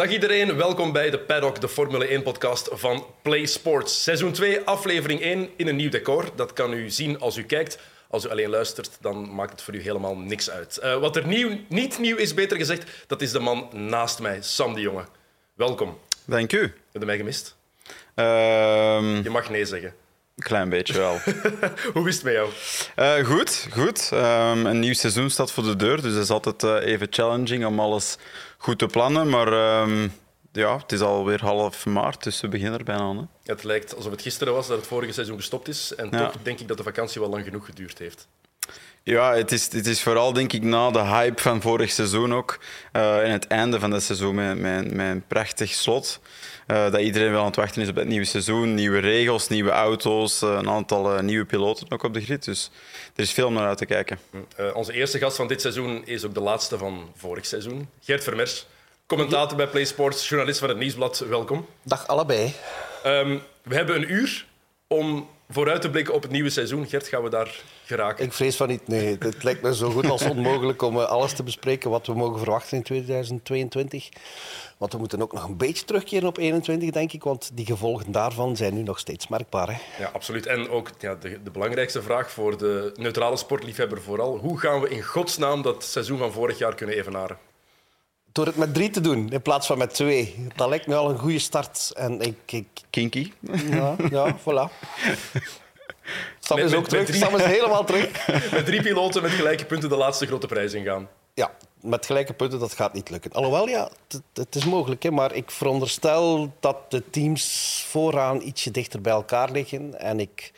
Dag iedereen, welkom bij de Paddock, de Formule 1-podcast van Play Sports. Seizoen 2, aflevering 1 in een nieuw decor. Dat kan u zien als u kijkt. Als u alleen luistert, dan maakt het voor u helemaal niks uit. Uh, wat er nieuw, niet nieuw is, beter gezegd, dat is de man naast mij, Sam de Jonge. Welkom. Dank u. Heb je mij gemist? Um... Je mag nee zeggen. Een klein beetje wel. Hoe is het met jou? Uh, goed, goed. Um, een nieuw seizoen staat voor de deur, dus het is altijd uh, even challenging om alles goed te plannen. Maar um, ja, het is alweer half maart, dus we beginnen er bijna aan. Hè. Het lijkt alsof het gisteren was dat het vorige seizoen gestopt is. En toch denk ik dat de vakantie wel lang genoeg geduurd heeft. Ja, het is, het is vooral denk ik na de hype van vorig seizoen ook. Uh, en het einde van dat seizoen met, met, met een prachtig slot. Uh, dat iedereen wel aan het wachten is op het nieuwe seizoen. Nieuwe regels, nieuwe auto's, uh, een aantal uh, nieuwe piloten ook op de grid. Dus er is veel om naar uit te kijken. onze eerste gast van dit seizoen is ook de laatste van vorig seizoen. Gert Vermers, commentator bij Play Sports, journalist van het Nieuwsblad. Welkom. Dag allebei. Um, we hebben een uur om vooruit te blikken op het nieuwe seizoen. Gert, gaan we daar geraken? Ik vrees van niet. Nee, het lijkt me zo goed als onmogelijk om alles te bespreken wat we mogen verwachten in 2022. Want we moeten ook nog een beetje terugkeren op 21, denk ik. Want die gevolgen daarvan zijn nu nog steeds merkbaar. Hè? Ja, absoluut. En ook ja, de, de, belangrijkste vraag voor de neutrale sportliefhebber vooral. Hoe gaan we in godsnaam dat seizoen van vorig jaar kunnen evenaren? Door het met drie te doen in plaats van met twee. Dat lijkt me al een goede start. En ik, ik... Kinky. Ja, ja voilà. Sam is ook terug. Sam is helemaal terug. Met drie piloten met gelijke punten de laatste grote prijs ingaan. Ja, met gelijke punten, dat gaat niet lukken. Alhoewel, ja, het, het is mogelijk. Hè, maar ik veronderstel dat de teams vooraan ietsje dichter bij elkaar liggen. En ik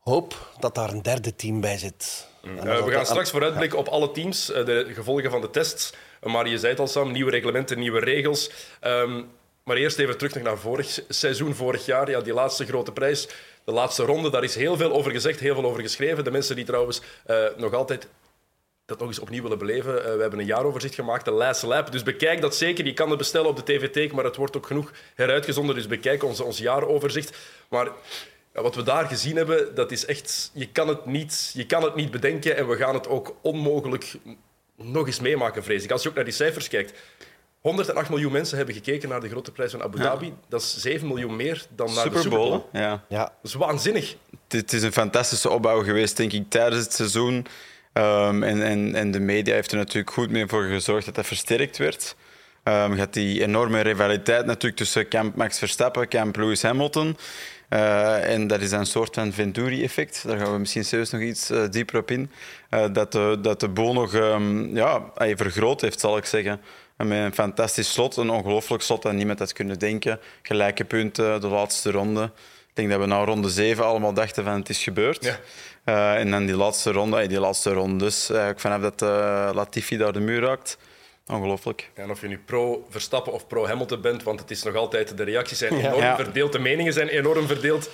hoop dat daar een derde team bij zit. Uh, we gaan straks vooruitblikken op alle teams, uh, de gevolgen van de tests. Uh, maar je zei het al, Sam, nieuwe reglementen, nieuwe regels. Um, maar eerst even terug naar vorig seizoen, vorig jaar. Ja, die laatste grote prijs, de laatste ronde, daar is heel veel over gezegd, heel veel over geschreven. De mensen die trouwens nog altijd dat nog eens opnieuw willen beleven. Uh, we hebben een jaaroverzicht gemaakt, de Last Lap. Dus bekijk dat zeker. Je kan het bestellen op de TV-teek, maar het wordt ook genoeg heruitgezonden. Dus bekijk ons, ons jaaroverzicht. Maar ja, wat we daar gezien hebben, dat is echt... Je kan, het niet, je kan het niet bedenken en we gaan het ook onmogelijk nog eens meemaken, vrees ik. Als je ook naar die cijfers kijkt. 108 miljoen mensen hebben gekeken naar de grote prijs van Abu Dhabi. Dat is 7 miljoen meer dan naar Super de Super Bowl. Ja. ja. Dat is waanzinnig. Het is een fantastische opbouw geweest, denk ik, tijdens het seizoen. Um, en, en, en, de media heeft er natuurlijk goed mee voor gezorgd dat dat versterkt werd. Um, je had die enorme rivaliteit natuurlijk tussen Camp Max Verstappen, Camp Lewis Hamilton. Uh, en dat is een soort van Venturi-effect. Daar gaan we misschien zelfs nog iets uh, dieper op in. Uh, dat, de, dat de boel nog um, ja, vergroot heeft, zal ik zeggen. En met een fantastisch slot, een ongelooflijk slot dat niemand had kunnen denken. Gelijke punten, de laatste ronde. Ik denk dat we na ronde 7 allemaal dachten van het is gebeurd. Ja. Uh, en dan die laatste ronde, die laatste rondes, uh, vanaf dat uh, Latifi daar de muur raakt. Ongelooflijk. Ja, en of je nu pro-Verstappen of pro-Hamilton bent, want het is nog altijd, de reacties zijn enorm ja. verdeeld, de meningen zijn enorm verdeeld.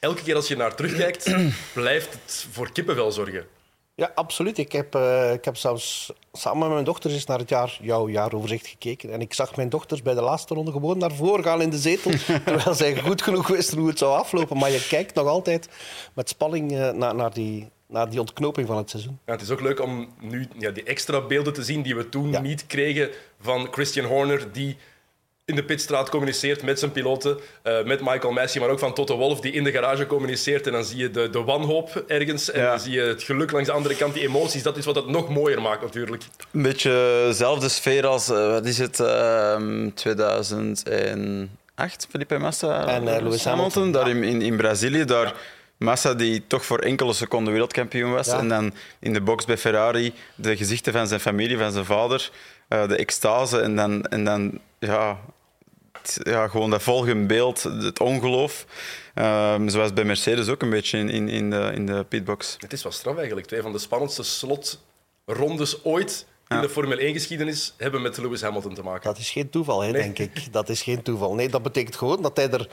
Elke keer als je naar terugkijkt, blijft het voor kippenvel zorgen. Ja, absoluut. Ik heb, uh, ik heb zelfs samen met mijn dochters eens naar het jaar, jouw jaaroverzicht gekeken. En ik zag mijn dochters bij de laatste ronde gewoon naar voren gaan in de zetel. terwijl zij goed genoeg wisten hoe het zou aflopen. Maar je kijkt nog altijd met spanning uh, naar, naar, die, naar die ontknoping van het seizoen. Ja, het is ook leuk om nu ja, die extra beelden te zien die we toen ja. niet kregen van Christian Horner. Die in de pitstraat communiceert met zijn piloten, uh, met Michael Massey, maar ook van Toto Wolff, die in de garage communiceert. En dan zie je de, de wanhoop ergens en ja. dan zie je het geluk langs de andere kant, die emoties. Dat is wat het nog mooier maakt natuurlijk. Een beetje dezelfde sfeer als, uh, wat is het, uh, 2008, Felipe Massa en uh, Lewis Hamilton. Hamilton daar in, in, in Brazilië, daar... Massa die toch voor enkele seconden wereldkampioen was. Ja. En dan in de box bij Ferrari de gezichten van zijn familie, van zijn vader, uh, de extase en dan, en dan ja, ja, gewoon dat volgende beeld, het ongeloof. Um, zoals bij Mercedes ook een beetje in, in, in, de, in de pitbox. Het is wel straf eigenlijk. Twee van de spannendste slotrondes ooit in ja. de Formule 1-geschiedenis hebben met Lewis Hamilton te maken. Dat is geen toeval, hè, nee. denk ik. Dat is geen toeval. Nee, dat betekent gewoon dat hij er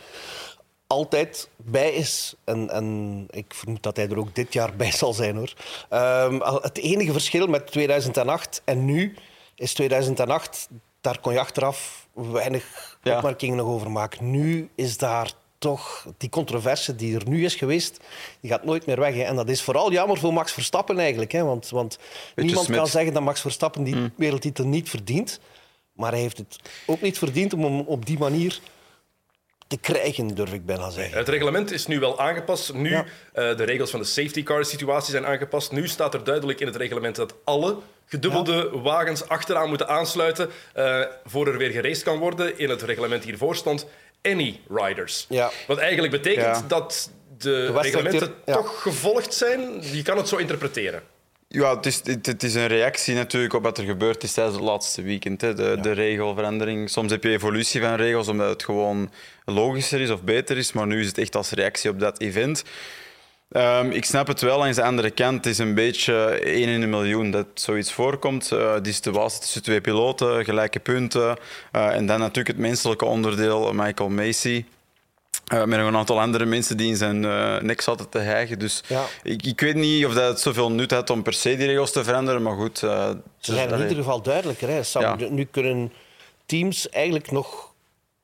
altijd bij is. En, en ik vermoed dat hij er ook dit jaar bij zal zijn. hoor. Um, het enige verschil met 2008 en nu is 2008, daar kon je achteraf weinig ja. opmerkingen nog over maken. Nu is daar toch die controverse die er nu is geweest, die gaat nooit meer weg. Hè. En dat is vooral jammer voor Max Verstappen eigenlijk. Hè. Want, want niemand kan zeggen dat Max Verstappen die hmm. wereldtitel niet verdient. Maar hij heeft het ook niet verdiend om hem op die manier te krijgen, durf ik bijna zeggen. Het reglement is nu wel aangepast. Nu Ja. eh, de regels van de safety car situatie zijn aangepast. Nu staat er duidelijk in het reglement dat alle gedubbelde wagens achteraan moeten aansluiten eh, voor er weer geraced kan worden. In het reglement hiervoor stond any riders. Ja. Wat eigenlijk betekent Ja. dat de, wedstrijd- reglementen ja. toch gevolgd zijn. Je kan het zo interpreteren. Ja, het is, het, het is een reactie natuurlijk op wat er gebeurd is tijdens het laatste weekend. Hè. De, de regelverandering. Soms heb je evolutie van regels omdat het gewoon logischer is of beter is, maar nu is het echt als reactie op dat event. Ehm, ik snap het wel. Aan de andere kant het is een beetje één in een miljoen dat zoiets voorkomt. Eh die situatie tussen twee piloten, gelijke punten. Eh, en dan natuurlijk het menselijke onderdeel, Michael Macy. Eh, met nog een aantal andere mensen die in zijn eh, nek zaten te hijgen. Dus Ja. ik, ik weet niet of dat het zoveel nut had om per se die regels te veranderen. Maar goed. eh, Ze zijn in ieder geval duidelijker. Hè. Sam, Ja. Nu kunnen teams eigenlijk nog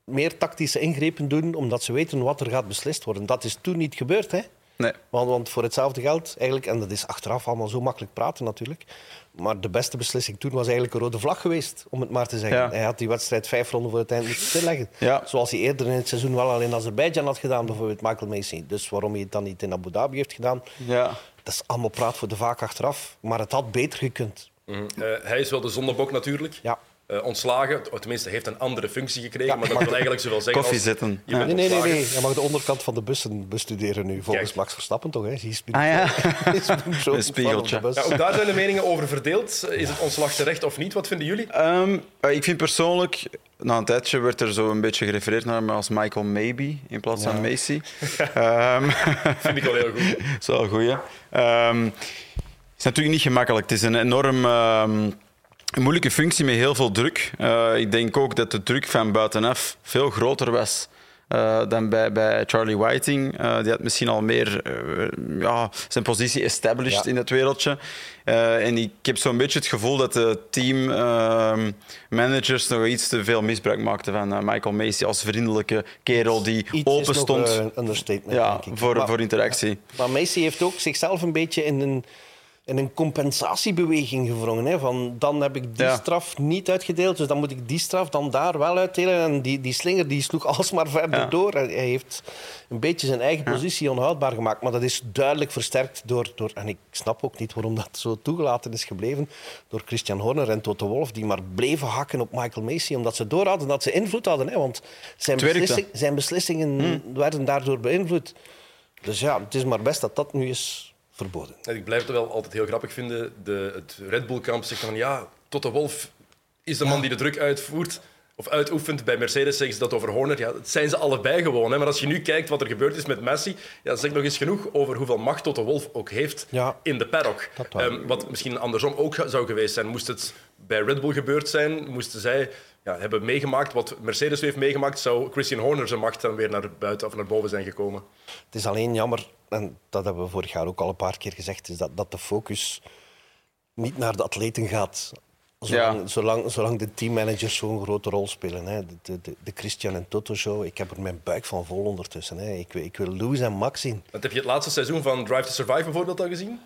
meer tactische ingrepen doen, omdat ze weten wat er gaat beslist worden. Dat is toen niet gebeurd. Hè? Nee. Want, want voor hetzelfde geld, eigenlijk, en dat is achteraf allemaal zo makkelijk praten natuurlijk, maar de beste beslissing toen was eigenlijk een rode vlag geweest, om het maar te zeggen. Ja. Hij had die wedstrijd vijf ronden voor het eind moeten stilleggen. Ja. Zoals hij eerder in het seizoen wel al in Azerbeidzjan had gedaan, bijvoorbeeld Michael Macy. Dus waarom hij het dan niet in Abu Dhabi heeft gedaan, Ja. dat is allemaal praat voor de vaak achteraf. Maar het had beter gekund. Eh, hij is wel de zondebok natuurlijk. Ja. Eh, ontslagen, tenminste, heeft een andere functie gekregen. Ja, maar dat wil eigenlijk zoveel zeggen Koffie als... zetten. Je Ja. bent Nee, nee, nee. Je mag de onderkant van de bussen bestuderen nu, volgens Kijk. Max Verstappen toch? Hè? Hij is Ah ja. Een spiegeltje. van op de bus. Ja, ook daar zijn de meningen over verdeeld. Is het ontslag terecht of niet? Wat vinden jullie? Ehm, eh, ik vind persoonlijk, na een tijdje werd er zo een beetje gerefereerd naar hem als Michael Maybe in plaats van Macy. Ehm, Vind ik wel heel goed. dat is wel een goeie. Ehm, het is natuurlijk niet gemakkelijk. Het is een enorm ehm, een moeilijke functie met heel veel druk. Eh, ik denk ook dat de druk van buitenaf veel groter was. eh, dan bij, bij Charlie Whiting. Eh, die had misschien al meer ja, zijn positie established Ja. in dat wereldje. En ik heb zo'n beetje het gevoel dat de teammanagers nog iets te veel misbruik maakten van Michael Macy als vriendelijke kerel die Iets open stond een understatement, ja, denk ik. voor, Maar- voor interactie. Maar Macy heeft ook zichzelf een beetje in een, in een compensatiebeweging gevrongen. Hè? Van, dan heb ik die Ja. straf niet uitgedeeld, dus dan moet ik die straf dan daar wel uitdelen. En die, die slinger die sloeg alsmaar verder Ja. door. Hij hij heeft een beetje zijn eigen positie onhoudbaar gemaakt. Maar dat is duidelijk versterkt door, door... En ik snap ook niet waarom dat zo toegelaten is gebleven. Door Christian Horner en Toto Wolff, die maar bleven hakken op Michael Macy. Omdat ze door hadden dat ze invloed hadden. Hè? Want zijn, beslissing- zijn beslissingen werden daardoor beïnvloed. Dus ja, het is maar best dat dat nu is verboden. En ik blijf het wel altijd heel grappig vinden. De, het Red Bull-kamp zegt van ja, Toto Wolf is de man die de druk uitvoert. Of uitoefent bij Mercedes, zeggen ze dat over Horner. Ja, het zijn ze allebei gewoon. Hè. Maar als je nu kijkt wat er gebeurd is met Messi, ja, dat zegt nog eens genoeg over hoeveel macht Toto Wolf ook heeft Ja. in de paddock. Dat. Ehm, wat misschien andersom ook zou geweest zijn. Moest het bij Red Bull gebeurd zijn, moesten zij ja, hebben meegemaakt wat Mercedes heeft meegemaakt, zou Christian Horner zijn macht dan weer naar buiten of naar boven zijn gekomen. Het is alleen jammer, en dat hebben we vorig jaar ook al een paar keer gezegd, is dat, dat de focus niet naar de atleten gaat. Zolang, Ja. zolang, zolang de teammanagers zo'n grote rol spelen. Hè. De, de, de, Christian en Toto show, ik heb er mijn buik van vol ondertussen. Hè. Ik, wil- ik wil Lewis en Max zien. Want heb je het laatste seizoen van Drive to Survive bijvoorbeeld al gezien?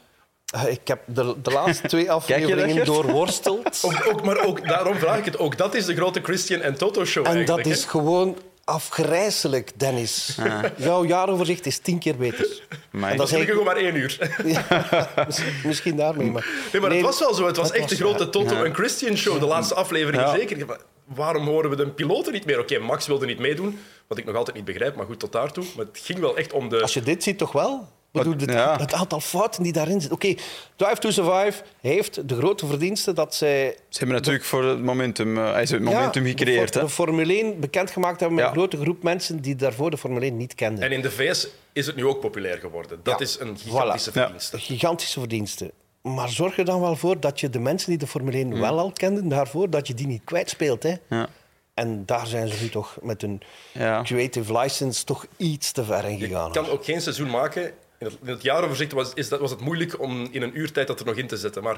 Eh, Ik heb de, de laatste twee afleveringen doorworsteld. Ook, ook, maar ook, daarom vraag ik het. Ook dat is de grote Christian en Toto show En dat is hè? gewoon afgrijzelijk, Dennis. Jouw jaaroverzicht is tien keer beter. Maar En Dat is ook maar één uur. Misschien, misschien daarmee. Maar, Nee, maar Nee, het was wel zo. Het was echt de grote Toto en Christian show. De laatste aflevering Ja. zeker. Waarom horen we de piloten niet meer? Oké, Max wilde niet meedoen, wat ik nog altijd niet begrijp. Maar goed, tot daartoe. Maar het ging wel echt om de... Als je dit ziet, toch wel? Bedoel, het, ja. het aantal fouten die daarin zitten. Oké, Drive to Survive heeft de grote verdienste dat zij... Ze hebben natuurlijk voor het momentum, hij is het momentum ja, gecreëerd. de, Formule 1 bekendgemaakt hebben met Ja. een grote groep mensen die daarvoor de Formule 1 niet kenden. En in de VS is het nu ook populair geworden. Dat Ja. is een gigantische Voilà. verdienste. Gigantische verdienste. Maar zorg er dan wel voor dat je de mensen die de Formule 1 wel al kenden, daarvoor dat je die niet kwijtspeelt. Hè? Ja. En daar zijn ze nu toch met hun Ja. creative license toch iets te ver in Je gegaan. kan ook geen seizoen maken. In het, in het jaaroverzicht was, is dat, was het moeilijk om in een uurtijd dat er nog in te zetten. Maar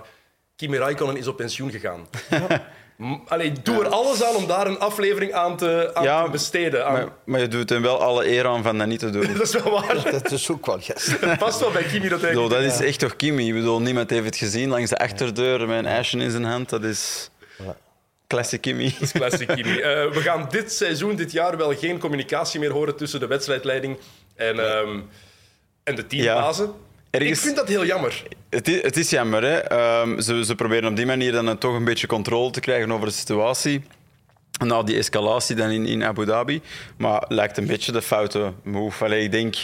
Kimi Raikkonen is op pensioen gegaan. M- Allee, doe er alles aan om daar een aflevering aan te, aan Ja, te besteden. Aan- Maar, maar je doet hem wel alle eer aan van dat niet te doen. Dat is wel waar. Dat is ook wel yes. Het past wel bij Kimi dat dat is echt toch Kimi? Ik bedoel, niemand heeft het gezien langs de achterdeur met een ashen in zijn hand. Dat is classic Kimmy. Dat is classic Kimi. Eh, we gaan dit seizoen, dit jaar, wel geen communicatie meer horen tussen de wedstrijdleiding en, ehm, en de teambazen. Ergens- Ik vind dat heel jammer. Het is, het is jammer. Hè? Ehm, ze, ze proberen op die manier dan toch een beetje controle te krijgen over de situatie. Na die escalatie dan in, in Abu Dhabi. Maar lijkt een beetje de foute move. Allee, ik denk,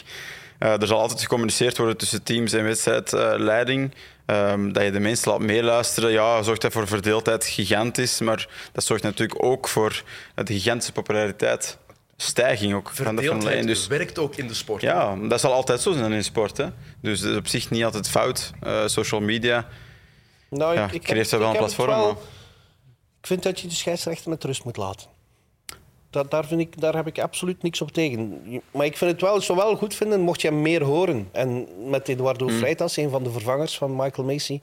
eh, er zal altijd gecommuniceerd worden tussen teams en wedstrijdleiding. Ehm, dat je de mensen laat meeluisteren, ja, zorgt dat voor verdeeldheid gigantisch. Maar dat zorgt natuurlijk ook voor de gigantische populariteit. Stijging ook van de Formule 1. Verdeeldheid Dus werkt ook in de sport. ja, dat zal altijd zo zijn in sport. Hè. Dus dat is op zich niet altijd fout. Eh, social media. Nou, Ja, creëert daar wel ik een platform, wel- Ik vind dat je de scheidsrechter met rust moet laten. Dat, daar, vind ik, daar heb ik absoluut niks op tegen. Maar ik vind het wel, zou wel goed vinden mocht je hem meer horen. En met Eduardo Hmm. Freitas, een van de vervangers van Michael Macy,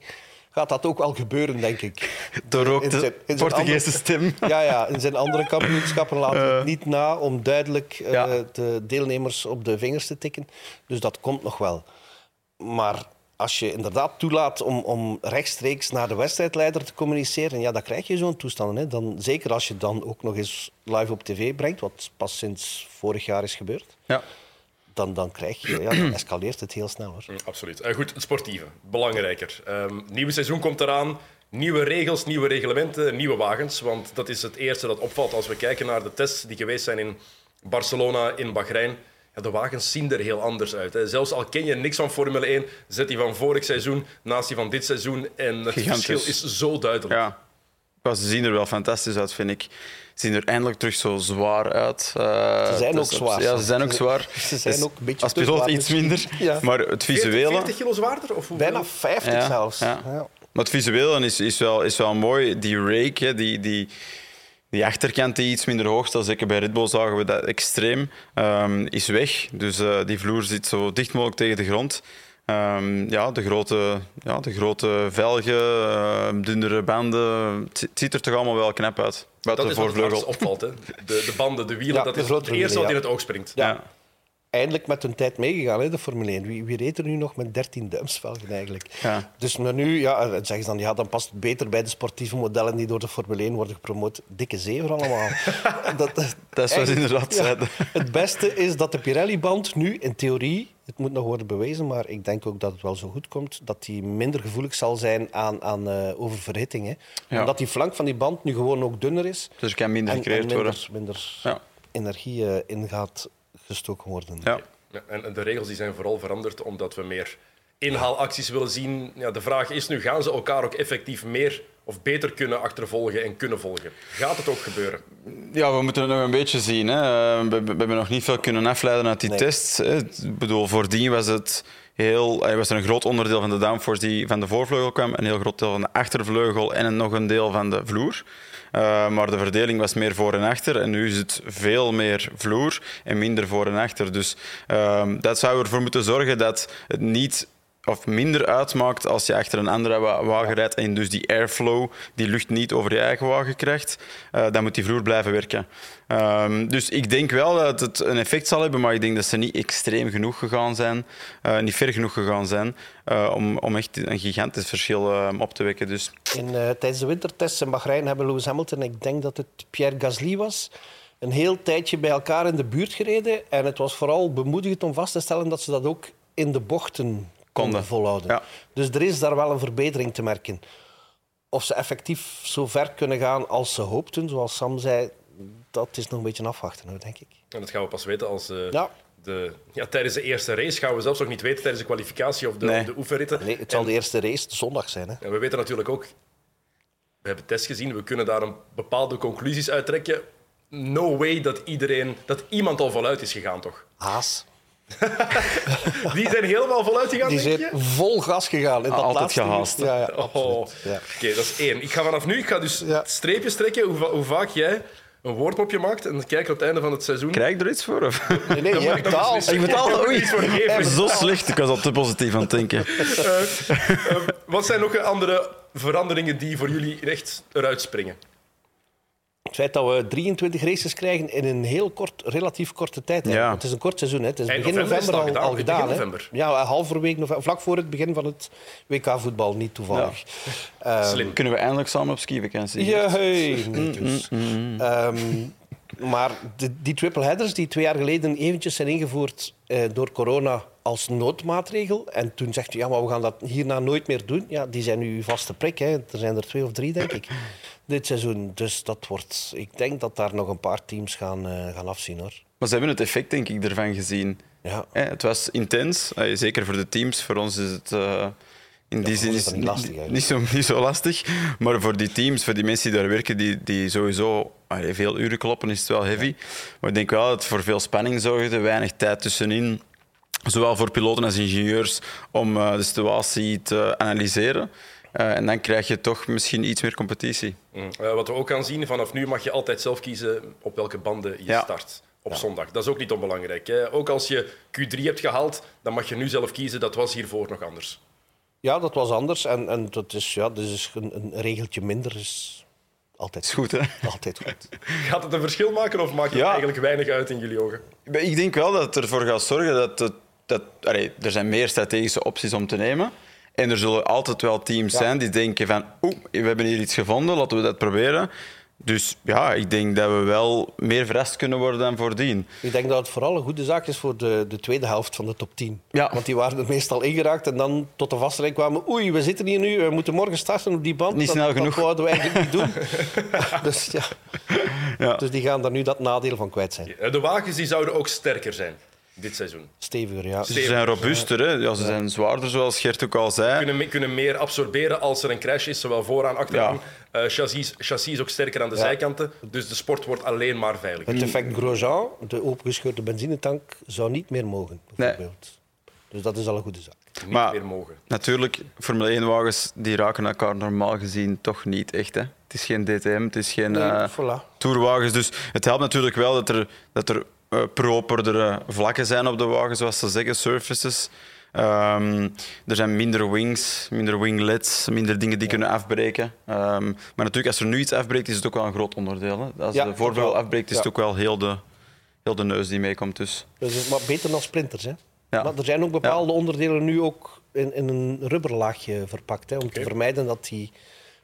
gaat dat ook wel gebeuren, denk ik. Door ook In de zijn- in zijn Portugese stem. Ja, ja, in zijn andere kampioenschappen laat het niet na om duidelijk eh, Ja. de deelnemers op de vingers te tikken. Dus dat komt nog wel. Maar als je inderdaad toelaat om, om rechtstreeks naar de wedstrijdleider te communiceren, ja, dan krijg je zo'n toestanden. Hè. Dan, zeker als je dan ook nog eens live op tv brengt, wat pas sinds vorig jaar is gebeurd, Ja. Dan, dan, krijg je, ja, dan escaleert het heel snel. Hoor. Mm, Absoluut. Eh, goed, het sportieve. Belangrijker. Ehm nieuwe seizoen komt eraan. Nieuwe regels, nieuwe reglementen, nieuwe wagens. Want dat is het eerste dat opvalt als we kijken naar de tests die geweest zijn in Barcelona, in Bahrein. Ja, de wagens zien er heel anders uit. Hè. Zelfs al ken je niks van Formule 1, zet die van vorig seizoen naast die van dit seizoen. En het Gigantisch. verschil is zo duidelijk. ja. Ze zien er wel fantastisch uit, vind ik. Ze zien er eindelijk terug zo zwaar uit. Eh, Ze zijn het ook zwaar. Ja, ze zijn ook zwaar. Ze zijn Dus ook een beetje Als piloot iets minder. Ja. Maar het 40, visuele... 40 kilo zwaarder? Of? Bijna 50 Ja, zelfs. ja. Ja. Maar het visuele is, is, wel, is wel mooi. Die rake, hè, die, die, die achterkant die iets minder hoog staat, zeker bij Red Bull zagen we dat extreem, ehm, is weg. Dus eh, die vloer zit zo dicht mogelijk tegen de grond. Ehm, ja, de grote, ja, de grote velgen, eh, dunnere banden. Het, ziet er toch allemaal wel knap uit. Buiten Dat de is wat het opvalt. Hè. De, de banden, de wielen, Ja, dat de is het eerste wat in het oog springt. Ja. eindelijk met hun tijd meegegaan, hè, de Formule 1. Wie, wie reed er nu nog met 13 duimsvelgen eigenlijk? Ja. Dus maar nu, ja, en zeggen ze dan, ja, dan past het beter bij de sportieve modellen die door de Formule 1 worden gepromoot. Dikke zever allemaal. dat, Dat is wat ze inderdaad ja, zeiden. Het beste is dat de Pirelli-band nu, in theorie, het moet nog worden bewezen, maar ik denk ook dat het wel zo goed komt, dat die minder gevoelig zal zijn aan, aan eh, oververhitting. Hè. Ja. Omdat die flank van die band nu gewoon ook dunner is. Dus er kan minder en, en minder, worden. minder Ja. energie eh, in gaat gestoken worden. Ja. Ja, en, en de regels die zijn vooral veranderd omdat we meer inhaalacties willen zien. Ja, de vraag is nu, gaan ze elkaar ook effectief meer of beter kunnen achtervolgen en kunnen volgen? Gaat het ook gebeuren? Ja, we moeten het nog een beetje zien. Hè. Eh, We, we hebben nog niet veel kunnen afleiden uit die Nee. tests. Hè. Ik bedoel, voordien was het heel, er was er een groot onderdeel van de downforce die van de voorvleugel kwam, een heel groot deel van de achtervleugel en een- nog een deel van de vloer. Eh, maar de verdeling was meer voor en achter. En nu is het veel meer vloer en minder voor en achter. Dus ehm, dat zou ervoor moeten zorgen dat het niet of minder uitmaakt als je achter een andere wa- wagen rijdt en dus die airflow, die lucht niet over je eigen wagen krijgt, eh, dan moet die vloer blijven werken. Ehm, dus ik denk wel dat het een effect zal hebben, maar ik denk dat ze niet extreem genoeg gegaan zijn, eh, niet ver genoeg gegaan zijn, eh, om, om echt een gigantisch verschil op te wekken. Dus In, tijdens de wintertests in Bahrein hebben Lewis Hamilton, ik denk dat het Pierre Gasly was, een heel tijdje bij elkaar in de buurt gereden. En het was vooral bemoedigend om vast te stellen dat ze dat ook in de bochten konden volhouden. Ja. Dus er is daar wel een verbetering te merken. Of ze effectief zo ver kunnen gaan als ze hoopten, zoals Sam zei, dat is nog een beetje afwachten, hoor, denk ik. En dat gaan we pas weten als eh, Ja. de, ja, tijdens de eerste race gaan we zelfs nog niet weten tijdens de kwalificatie of de, Nee. de oefenritten. Nee, het zal En- de eerste race zondag zijn. Hè. En we weten natuurlijk ook, we hebben tests gezien, we kunnen daar een bepaalde conclusies uittrekken. No way dat iedereen, dat iemand al voluit is gegaan, toch? Haas. Die zijn helemaal voluit gegaan, Die zijn vol gas gegaan. In dat Altijd laatste gehaast, uur. Ja, ja, Oh. absoluut. Ja. Oké, dat is één. Ik ga vanaf nu, ik ga dus Ja. streepjes trekken hoe, hoe vaak jij een woordmopje maakt en dan kijken we op het einde van het seizoen. krijg ik er iets voor? Of? Nee, nee, je ik betaalt. betaal oei. iets voor geven. Zo slecht, ik was al te positief aan het denken. Eh, eh, wat zijn nog andere veranderingen die voor jullie echt eruit springen? Het feit dat we 23 races krijgen in een heel kort, relatief korte tijd. Ja. Het is een kort seizoen. Hè. Het is Eind begin november al, al al gedaan, hè. november. Ja, halverwege november, vlak voor het begin van het WK-voetbal, niet toevallig. Ehm, Slim. Kunnen we eindelijk samen op skivakantie? Ja, hey. Nee, dus. Ehm, maar de, die triple headers die twee jaar geleden eventjes zijn ingevoerd eh, door corona als noodmaatregel. En toen zegt u, ja, maar we gaan dat hierna nooit meer doen. Ja, die zijn nu vaste prik. Hè. Er zijn er twee of drie, denk ik, dit seizoen. Dus dat wordt... Ik denk dat daar nog een paar teams gaan, eh, gaan afzien, hoor. Maar ze hebben het effect, denk ik, ervan gezien. Ja. Het was intens, eh, zeker voor de teams. Voor ons is het eh, in die zin is het niet lastig, niet, niet, zo, niet zo lastig. Maar voor die teams, voor die mensen die daar werken, die, die sowieso allee, veel uren kloppen, is het wel heavy. Maar ik denk wel dat het voor veel spanning zorgde, weinig tijd tussenin. Zowel voor piloten als ingenieurs om eh, de situatie te analyseren. Eh, en dan krijg je toch misschien iets meer competitie. Mm. Eh, wat we ook gaan zien, vanaf nu mag je altijd zelf kiezen op welke banden je Ja. start. Op zondag. Dat is ook niet onbelangrijk. Hè. Ook als je Q3 hebt gehaald, dan mag je nu zelf kiezen. Dat was hiervoor nog anders. Ja, dat was anders. En, en dat is, ja, dus een, een regeltje minder is altijd Is goed, hè? Altijd goed. Gaat het een verschil maken of maakt het Ja. eigenlijk weinig uit in jullie ogen? Ik denk wel dat het ervoor gaat zorgen dat, het, dat allee, er zijn meer strategische opties om te nemen. En er zullen altijd wel teams zijn die denken van oeh, we hebben hier iets gevonden, laten we dat proberen. Dus ja, ik denk dat we wel meer verrast kunnen worden dan voordien. Ik denk dat het vooral een goede zaak is voor de, de tweede helft van de top 10. Ja. Want die waren er meestal ingeraakt en dan tot de vaststelling kwamen... Oei, we zitten hier nu, we moeten morgen starten op die band. Niet dat, snel genoeg. Dat wouden we eigenlijk niet doen. dus, ja. Ja. dus die gaan daar nu dat nadeel van kwijt zijn. De wagens die zouden ook sterker zijn dit seizoen. Steviger, ja. Ze zijn robuuster, hè? Ja, ze zijn zwaarder, zoals Gert ook al zei. Kunnen, me- kunnen meer absorberen als er een crash is, zowel vooraan, achteraan. Eh, chassis, chassis is ook sterker aan de Ja. zijkanten. Dus de sport wordt alleen maar veiliger. Het effect Grosjean, de opengescheurde benzinetank, zou niet meer mogen, bijvoorbeeld. Dus dat is al een goede zaak. Niet Maar- meer mogen. Natuurlijk, Formule 1-wagens die raken elkaar normaal gezien toch niet echt. Hè? Het is geen DTM, het is geen Nee, eh, voilà. tourwagens. Dus het helpt natuurlijk wel dat er, dat er eh, properdere vlakken zijn op de wagen, zoals ze zeggen, surfaces. Ehm, er zijn minder wings, minder winglets, minder dingen die kunnen afbreken. Ehm, maar natuurlijk, als er nu iets afbreekt, is het ook wel een groot onderdeel. Hè? Als Ja, de voorbeeld afbreekt, is Ja. het ook wel heel de, heel de neus die meekomt. Dus. Dus het is maar beter dan sprinters. Hè? Ja. Maar er zijn ook bepaalde onderdelen nu ook in, in een rubberlaagje verpakt. Hè, om te vermijden dat die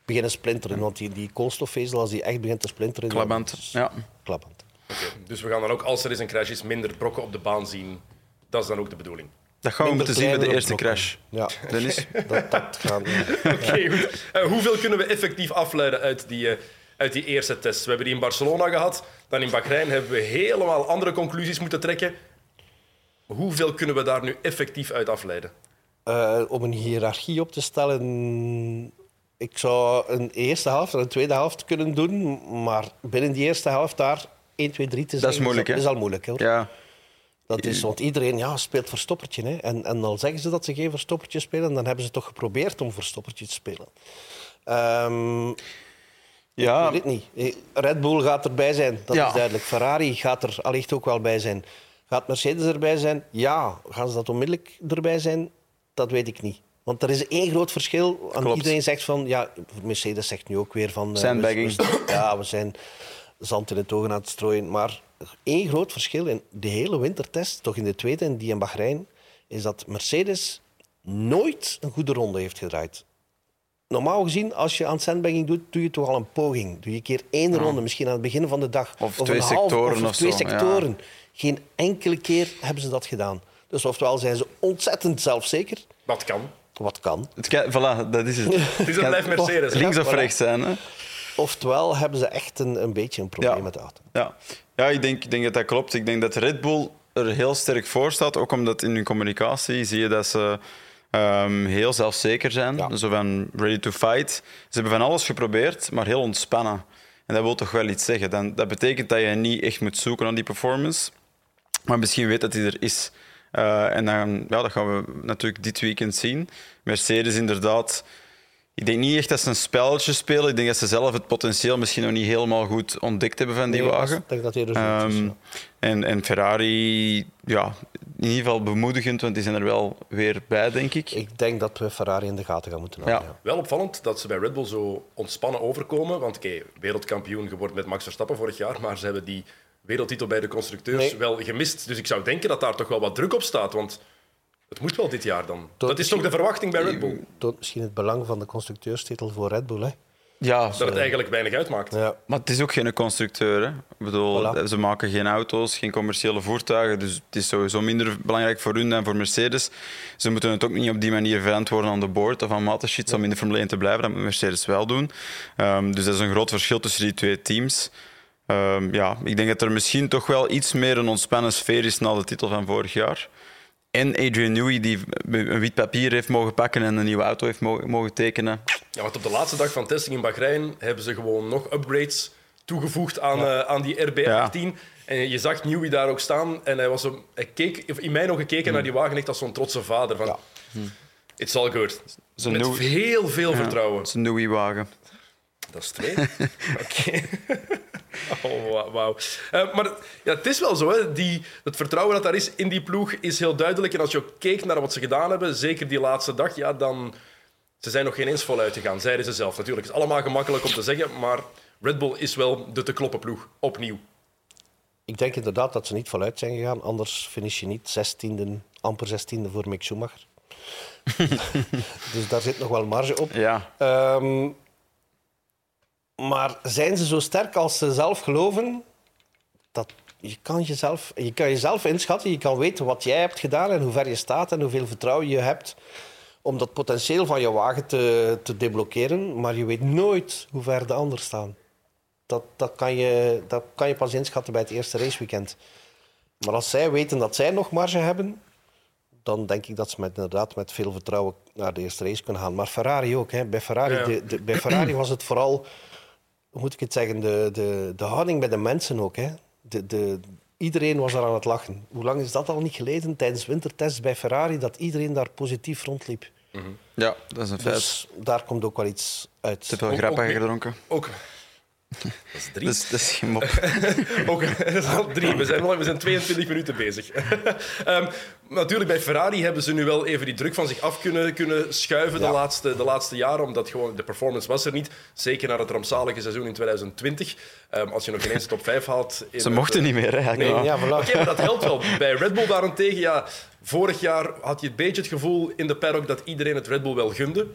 beginnen splinteren. Want die, die koolstofvezel, als die echt begint te splinteren... dan ja. Klaband. Oké, Dus we gaan dan ook, als er eens een crash is, minder brokken op de baan zien. Dat is dan ook de bedoeling. Dat gaan we Minder moeten zien bij de eerste brokken. crash. Ja, Dennis? dat, dat gaan... Oké, goed. Eh, hoeveel kunnen we effectief afleiden uit die, eh, uit die eerste test? We hebben die in Barcelona gehad. Dan in Bahrein hebben we helemaal andere conclusies moeten trekken. Hoeveel kunnen we daar nu effectief uit afleiden? Eh, om een hiërarchie op te stellen... Ik zou een eerste helft en een tweede helft kunnen doen. Maar binnen die eerste helft daar 1, 2, 3 te zeggen... moeilijk, hè? is al moeilijk. Hoor. Ja. Dat is, want iedereen ja, speelt verstoppertje. Hè. En, en al zeggen ze dat ze geen verstoppertje spelen, dan hebben ze toch geprobeerd om verstoppertje te spelen. Ehm, Ja, Ik weet het niet. Eh, Red Bull gaat erbij zijn, dat Ja. is duidelijk. Ferrari gaat er allicht ook wel bij zijn. Gaat Mercedes erbij zijn? Ja. Gaan ze dat onmiddellijk erbij zijn? Dat weet ik niet. Want er is één groot verschil. En iedereen zegt van... Ja, Mercedes zegt nu ook weer van... eh, Sandbagging. we- Ja, we zijn zand in het ogen aan het strooien. Maar één groot verschil in de hele wintertest, toch in de tweede en die in Bahrein, is dat Mercedes nooit een goede ronde heeft gedraaid normaal gezien, als je aan sandbagging doet, doe je toch al een poging. Doe je een keer één ronde, misschien aan het begin van de dag. Of twee een half- sectoren of, of twee zo, ja. sectoren. Geen enkele keer hebben ze dat gedaan. Dus oftewel zijn ze ontzettend zelfzeker, Dat kan. wat kan. het kan, voilà, dat is het. Het is een blijft Mercedes. Links of rechts zijn. Hè? Oftewel hebben ze echt een, een beetje een probleem Ja. met de auto. Ja, ja ik, denk, ik denk dat dat klopt. Ik denk dat Red Bull er heel sterk voor staat. Ook omdat in hun communicatie zie je dat ze ehm, heel zelfzeker zijn. Ja. Zo van ready to fight. Ze hebben van alles geprobeerd, maar heel ontspannen. En dat wil toch wel iets zeggen. Dan, dat betekent dat je niet echt moet zoeken naar die performance. Maar misschien weet dat hij er is. Eh, en dan, ja, dat gaan we natuurlijk dit weekend zien. Mercedes inderdaad Ik denk niet echt dat ze een spelletje spelen. Ik denk dat ze zelf het potentieel misschien nog niet helemaal goed ontdekt hebben van die Nee, wagen. Ik denk dat hij er zo is. Ehm, ja. en, en Ferrari, ja, in ieder geval bemoedigend, want die zijn er wel weer bij, denk ik. Ik denk dat we Ferrari in de gaten gaan moeten houden. Ja. ja. Wel opvallend dat ze bij Red Bull zo ontspannen overkomen. Want oké, wereldkampioen geworden met Max Verstappen vorig jaar, maar ze hebben die wereldtitel bij de constructeurs Nee. wel gemist. Dus ik zou denken dat daar toch wel wat druk op staat. Want het moet wel dit jaar dan. Tot- Dat is toch de verwachting bij Red Bull? Toont misschien het belang van de constructeurstitel voor Red Bull. Hè? Ja, Dat het eigenlijk weinig uitmaakt. Ja. maar het is ook geen constructeur. Hè. Ik bedoel, Voilà. ze maken geen auto's, geen commerciële voertuigen. Dus het is sowieso minder belangrijk voor hun dan voor Mercedes. Ze moeten het ook niet op die manier verantwoorden aan de board of aan Mateschitz om in de Formule 1 te blijven. Dat moet Mercedes wel doen. Ehm, dus dat is een groot verschil tussen die twee teams. Ehm, ja, ik denk dat er misschien toch wel iets meer een ontspannen sfeer is na de titel van vorig jaar. En Adrian Newey, die een wit papier heeft mogen pakken en een nieuwe auto heeft mo- mogen tekenen. Ja, want op de laatste dag van testing in Bahrein hebben ze gewoon nog upgrades toegevoegd aan, eh, aan die RB18. En je zag Newey daar ook staan en hij, was zo, hij keek, in mij nog gekeken naar die wagen echt als zo'n trotse vader. Van, Ja. It's all good. Met heel veel vertrouwen. Het is een Newey-wagen. Dat is twee. Oké. Oh, wa- wauw. Eh, maar ja, het is wel zo. Hè. Die, het vertrouwen dat daar is in die ploeg is heel duidelijk. En als je ook keek naar wat ze gedaan hebben, zeker die laatste dag, ja, dan... Ze zijn nog geen eens voluit gegaan, zeiden ze zelf. Natuurlijk, het is allemaal gemakkelijk om te zeggen, maar Red Bull is wel de te kloppen ploeg, opnieuw. Ik denk inderdaad dat ze niet voluit zijn gegaan. Anders finish je niet zestiende, amper zestiende voor Mick Schumacher. dus daar zit nog wel marge op. Ja, Ehm, maar zijn ze zo sterk als ze zelf geloven? Dat, je, kan jezelf, je kan jezelf inschatten, je kan weten wat jij hebt gedaan en hoe ver je staat en hoeveel vertrouwen je hebt om dat potentieel van je wagen te, te deblokkeren. Maar je weet nooit hoe ver de anderen staan. Dat, dat, kan je, dat kan je pas inschatten bij het eerste raceweekend. Maar als zij weten dat zij nog marge hebben, dan denk ik dat ze met, inderdaad met veel vertrouwen naar de eerste race kunnen gaan. Maar Ferrari ook. Hè. Bij, Ferrari, Ja. de, de- bij Ferrari was het vooral, hoe moet ik het zeggen, de, de, de houding bij de mensen ook. Hè. De, de, iedereen was daar aan het lachen. Hoe lang is dat al niet geleden, tijdens wintertests bij Ferrari, dat iedereen daar positief rondliep? ja, dat is een feit. Dus daar komt ook wel iets uit. Te veel ook- gedronken. Ook... Dat is drie. Dat is, dat is geen mop. Ook, dat is al drie. We zijn, we zijn 22 minuten bezig. Ehm, natuurlijk, bij Ferrari hebben ze nu wel even die druk van zich af kunnen, kunnen schuiven de, laatste, de laatste jaren, omdat gewoon de performance was er niet. Zeker na het rampzalige seizoen in 2020. Ehm, als je nog ineens top 5 haalt... Ze het, mochten eh, niet meer, hè, eigenlijk. Nee, ja, voilà. Oké, maar dat helpt wel. Bij Red Bull daarentegen, ja, vorig jaar had je een beetje het gevoel in de paddock dat iedereen het Red Bull wel gunde.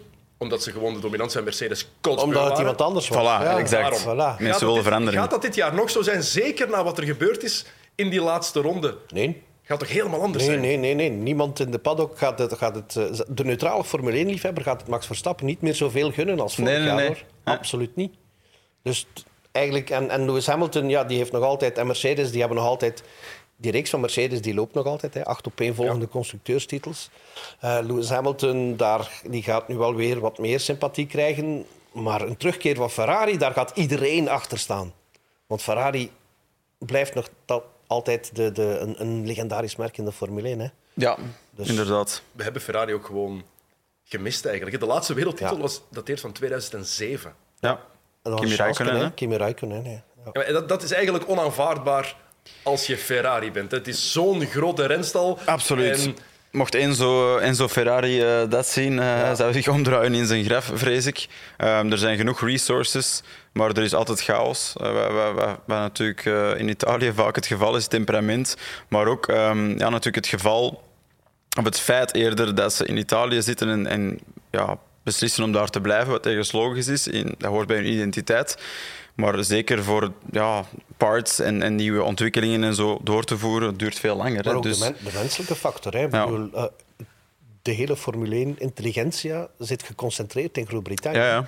Omdat ze gewoon de dominantie van Mercedes kotsbeu Omdat het waren. iemand anders was. Voilà, Ja, exact. Voilà. Mensen Gaat dat willen dit- verandering. Gaat dat dit jaar nog zo zijn? Zeker na wat er gebeurd is in die laatste ronde. Nee, Gaat toch helemaal anders Nee, zijn? nee, nee, nee. Niemand in de paddock gaat het. Gaat het eh, de neutrale Formule 1-liefhebber gaat het Max Verstappen niet meer zoveel gunnen als vorig Nee, nee, jaar. nee. Hoor. Absoluut niet. Dus eigenlijk, en, en Lewis Hamilton, ja, die heeft nog altijd, en Mercedes, die hebben nog altijd, die reeks van Mercedes, die loopt nog altijd, hè, acht op één volgende constructeurstitels. Eh, Lewis Hamilton, daar, die gaat nu wel weer wat meer sympathie krijgen. Maar een terugkeer van Ferrari, daar gaat iedereen achter staan. Want Ferrari blijft nog altijd de, de, een, een legendarisch merk in de Formule 1. Hè. Ja, Dus- inderdaad. We hebben Ferrari ook gewoon gemist eigenlijk. De laatste wereldtitel Ja. was dateert van 2007. Ja. Kimi Räikkönen? Kimi Räikkönen. Ja. Ja, maar Dat, dat is eigenlijk onaanvaardbaar als je Ferrari bent. Het is zo'n grote renstal. Absoluut. En Mocht Enzo, Enzo Ferrari eh, dat zien, hij zou zich omdraaien in zijn graf, vrees ik. Ehm, er zijn genoeg resources, maar er is altijd chaos. Eh, wat, wat- wat- wat natuurlijk in Italië vaak het geval is, temperament. Maar ook ehm, ja, natuurlijk het geval, of het feit eerder dat ze in Italië zitten en, en ja, beslissen om daar te blijven, wat ergens logisch is. In, dat hoort bij hun identiteit. Maar zeker voor ja, parts en, en nieuwe ontwikkelingen en zo door te voeren, duurt veel langer. Maar hè. ook Dus, de, men- de menselijke factor. Hè. Ik Ja. bedoel, eh, de hele Formule 1 intelligentia zit geconcentreerd in Groot-Brittannië. ja, ja.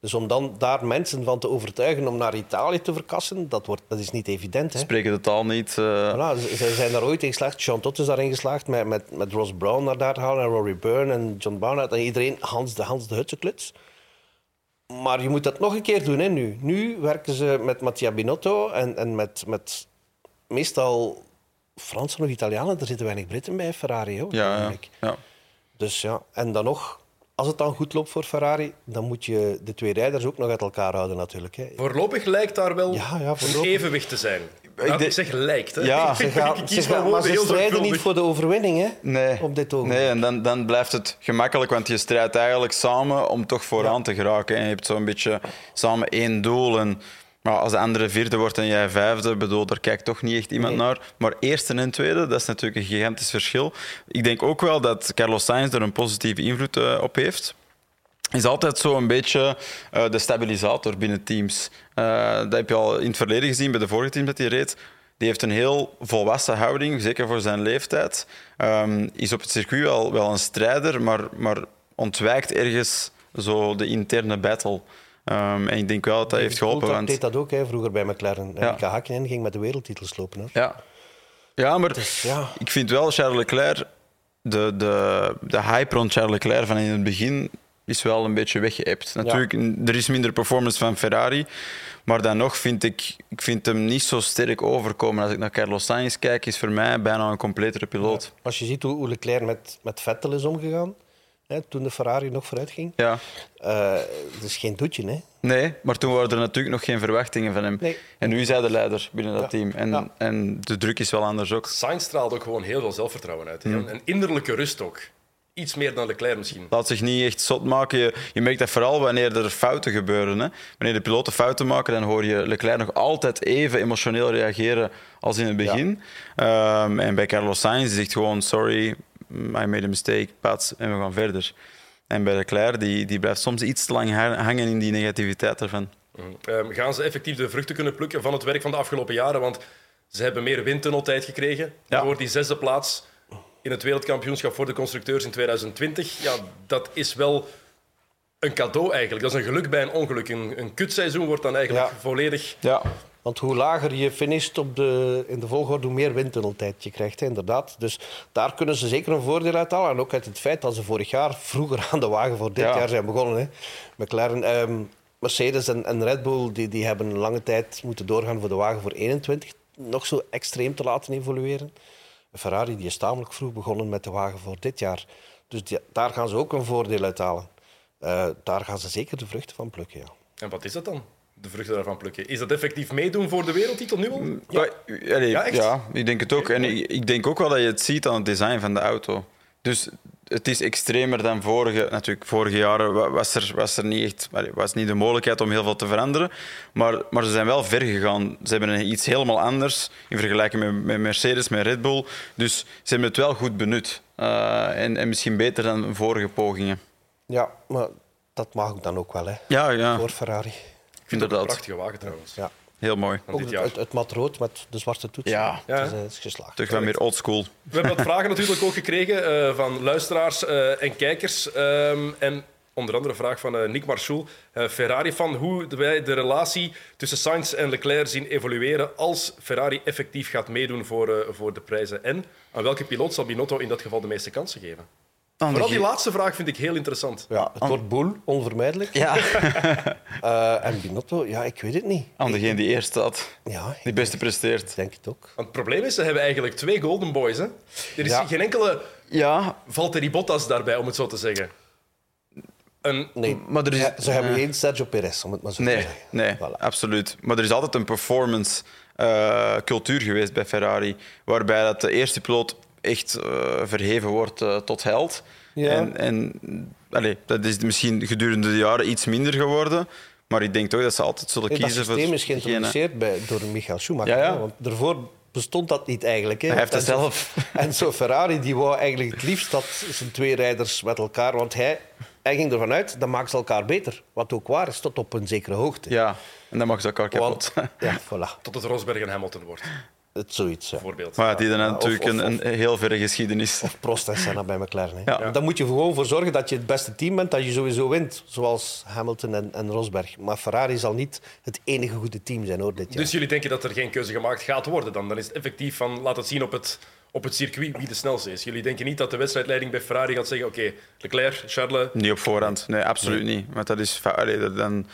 Dus om dan daar mensen van te overtuigen om naar Italië te verkassen, dat, wordt, dat is niet evident. Hè. spreken de taal niet. eh, Voilà, ze, zijn daar ooit in geslaagd. Jean Todt is daarin geslaagd met, met, met Ross Brown naar daar te halen en Rory Byrne en John Barnard en iedereen Hans de, Hans de Hutsekluts. Maar je moet dat nog een keer doen hè, nu. Nu werken ze met Mattia Binotto en, en met, met meestal Fransen of Italianen. Er zitten weinig Britten bij Ferrari. Hoor, ja, ja. Dus ja, en dan nog, als het dan goed loopt voor Ferrari, dan moet je de twee rijders ook nog uit elkaar houden natuurlijk. Hè. Voorlopig lijkt daar wel Ja, ja, een voorlopig. evenwicht te zijn. Nou, ik zeg lijkt. Hè. Ja. Ze Ik gaan, kies ze gaan, maar ze heel strijden zorgvuldig. niet voor de overwinning hè, Nee. op dit ogenblik. Nee, en dan, dan blijft het gemakkelijk, want je strijdt eigenlijk samen om toch vooraan te geraken. En je hebt zo'n beetje samen één doel. En maar als de andere vierde wordt en jij vijfde, bedoel, daar kijkt toch niet echt iemand Nee. naar. Maar eerste en tweede, dat is natuurlijk een gigantisch verschil. Ik denk ook wel dat Carlos Sainz er een positieve invloed eh, op heeft. Is altijd zo een beetje eh, de stabilisator binnen teams. Eh, dat heb je al in het verleden gezien bij de vorige team dat hij reed. Die heeft een heel volwassen houding, zeker voor zijn leeftijd. Ehm, is op het circuit wel, wel een strijder, maar, maar ontwijkt ergens zo de interne battle. Ehm, en ik denk wel dat dat heeft geholpen. Want, deed dat ook hè, vroeger bij McLaren. En Ja. Mika Hakkinen ging met de wereldtitels lopen. Hoor. ja. ja, maar ja. ik vind wel Charles Leclerc, de, de, de hype rond Charles Leclerc van in het begin is wel een beetje weggeëpt. Natuurlijk, er is minder performance van Ferrari, maar dan nog vind ik, ik vind hem niet zo sterk overkomen. Als ik naar Carlos Sainz kijk, is voor mij bijna een completere piloot. Als je ziet hoe, Leclerc met, met Vettel is omgegaan, hè, toen de Ferrari nog vooruit ging. Ja. eh, dat is geen doetje, hè. Nee, maar toen waren er natuurlijk nog geen verwachtingen van hem. Nee. En nu is hij de leider binnen dat Ja. team. En, Ja. en de druk is wel anders ook. Sainz straalt ook gewoon heel veel zelfvertrouwen uit. hè. Hmm. En innerlijke rust ook. Iets meer dan Leclerc misschien. laat zich niet echt zot maken. Je, je merkt dat vooral wanneer er fouten gebeuren. Hè. Wanneer de piloten fouten maken, dan hoor je Leclerc nog altijd even emotioneel reageren als in het begin. Ehm, en bij Carlos Sainz die zegt gewoon sorry, I made a mistake, pats, en we gaan verder. En bij Leclerc, die, die blijft soms iets te lang ha- hangen in die negativiteit ervan. Ehm, gaan ze effectief de vruchten kunnen plukken van het werk van de afgelopen jaren? Want ze hebben meer windtunneltijd gekregen Ja. voor die zesde plaats in het wereldkampioenschap voor de constructeurs in 2020. Ja, dat is wel een cadeau eigenlijk. Dat is een geluk bij een ongeluk. Een, een kutseizoen wordt dan eigenlijk Ja. volledig... Ja, Want hoe lager je finisht op de, in de volgorde, hoe meer windtunneltijd je krijgt, hè, inderdaad. Dus daar kunnen ze zeker een voordeel uit halen. En ook uit het feit dat ze vorig jaar vroeger aan de wagen voor dit Ja. jaar zijn begonnen. Hè. McLaren, ehm, Mercedes en, en Red Bull die, die hebben lange tijd moeten doorgaan voor de wagen voor 21. Nog zo extreem te laten evolueren. Ferrari die is tamelijk vroeg begonnen met de wagen voor dit jaar. Dus die- daar gaan ze ook een voordeel uit halen. Eh, daar gaan ze zeker de vruchten van plukken, ja. En wat is dat dan? De vruchten daarvan plukken. Is dat effectief meedoen voor de wereldtitel nu al? Ja, allee, Ja, echt? ja, ik denk het ook. En ik, ik denk ook wel dat je het ziet aan het design van de auto. Dus het is extremer dan vorige. Natuurlijk, vorige jaren wa- was er, was er niet echt was niet de mogelijkheid om heel veel te veranderen. Maar, maar ze zijn wel ver gegaan. Ze hebben iets helemaal anders in vergelijking met, met Mercedes, met Red Bull. Dus ze hebben het wel goed benut. Eh, en, en misschien beter dan vorige pogingen. Ja, maar dat mag ook dan ook wel, hè. Ja, ja Voor Ferrari. Ik vind dat prachtige wagen trouwens. Ja. Heel mooi. Van Ook dit het, jaar. het, het mat rood met de zwarte toets. Ja. Ja. Het is, eh, het is geslaagd. Terug wat meer oldschool. We hebben wat vragen natuurlijk ook gekregen eh, van luisteraars eh, en kijkers. Ehm, en onder andere een vraag van eh, Nick Marchoul, eh, Ferrari-fan, hoe wij de relatie tussen Sainz en Leclerc zien evolueren als Ferrari effectief gaat meedoen voor, eh, voor de prijzen. En aan welke piloot zal Binotto in dat geval de meeste kansen geven? Vooral die laatste vraag vind ik heel interessant. Ja, het wordt boel, onvermijdelijk. Ja, Eh, en Binotto, ja, ik weet het niet. aan degene die eerst staat. Ja, Die ik beste presteert. denk het ook. Want het probleem is, ze hebben eigenlijk twee Golden Boys. Hè? Er is Ja. geen enkele Ja, Valtteri Bottas daarbij, om het zo te zeggen. Een, Nee, maar er is... Ja, ze hebben geen Sergio Perez, om het maar zo te zeggen. nee Voilà. absoluut. Maar er is altijd een performance eh, cultuur geweest bij Ferrari, waarbij dat de eerste piloot echt eh, verheven wordt eh, tot held. Ja. En, en allee, dat is misschien gedurende de jaren iets minder geworden, maar ik denk toch dat ze altijd zullen Nee, dat kiezen systeem voor is geïntroduceerd bij, door Michael Schumacher. Ja, ja. hè, Want daarvoor bestond dat niet eigenlijk. Hè. Hij heeft het zelf. En zo Ferrari die wou eigenlijk het liefst dat zijn twee rijders met elkaar... Want hij, hij ging ervan uit, dan maken ze elkaar beter. Wat ook waar is, tot op een zekere hoogte. Ja, en dan mag ze elkaar kapot. Want, ja, voilà. tot het Rosberg en Hamilton wordt, Het zoiets. Ja. bijvoorbeeld. Maar ja, die hebben Ja, natuurlijk of- of- een, een heel verre geschiedenis. Of Prost en Senna bij McLaren. Hè. Ja. Dan moet je gewoon voor zorgen dat je het beste team bent, dat je sowieso wint. Zoals Hamilton en, en Rosberg. Maar Ferrari zal niet het enige goede team zijn hoor, dit jaar. Dus jullie denken dat er geen keuze gemaakt gaat worden dan? Dan is het effectief van, laat het zien op het, op het circuit wie de snelste is. Jullie denken niet dat de wedstrijdleiding bij Ferrari gaat zeggen, oké, Leclerc, Charles... Niet op voorhand, nee, absoluut niet. Want dat is... allee, dat- dan,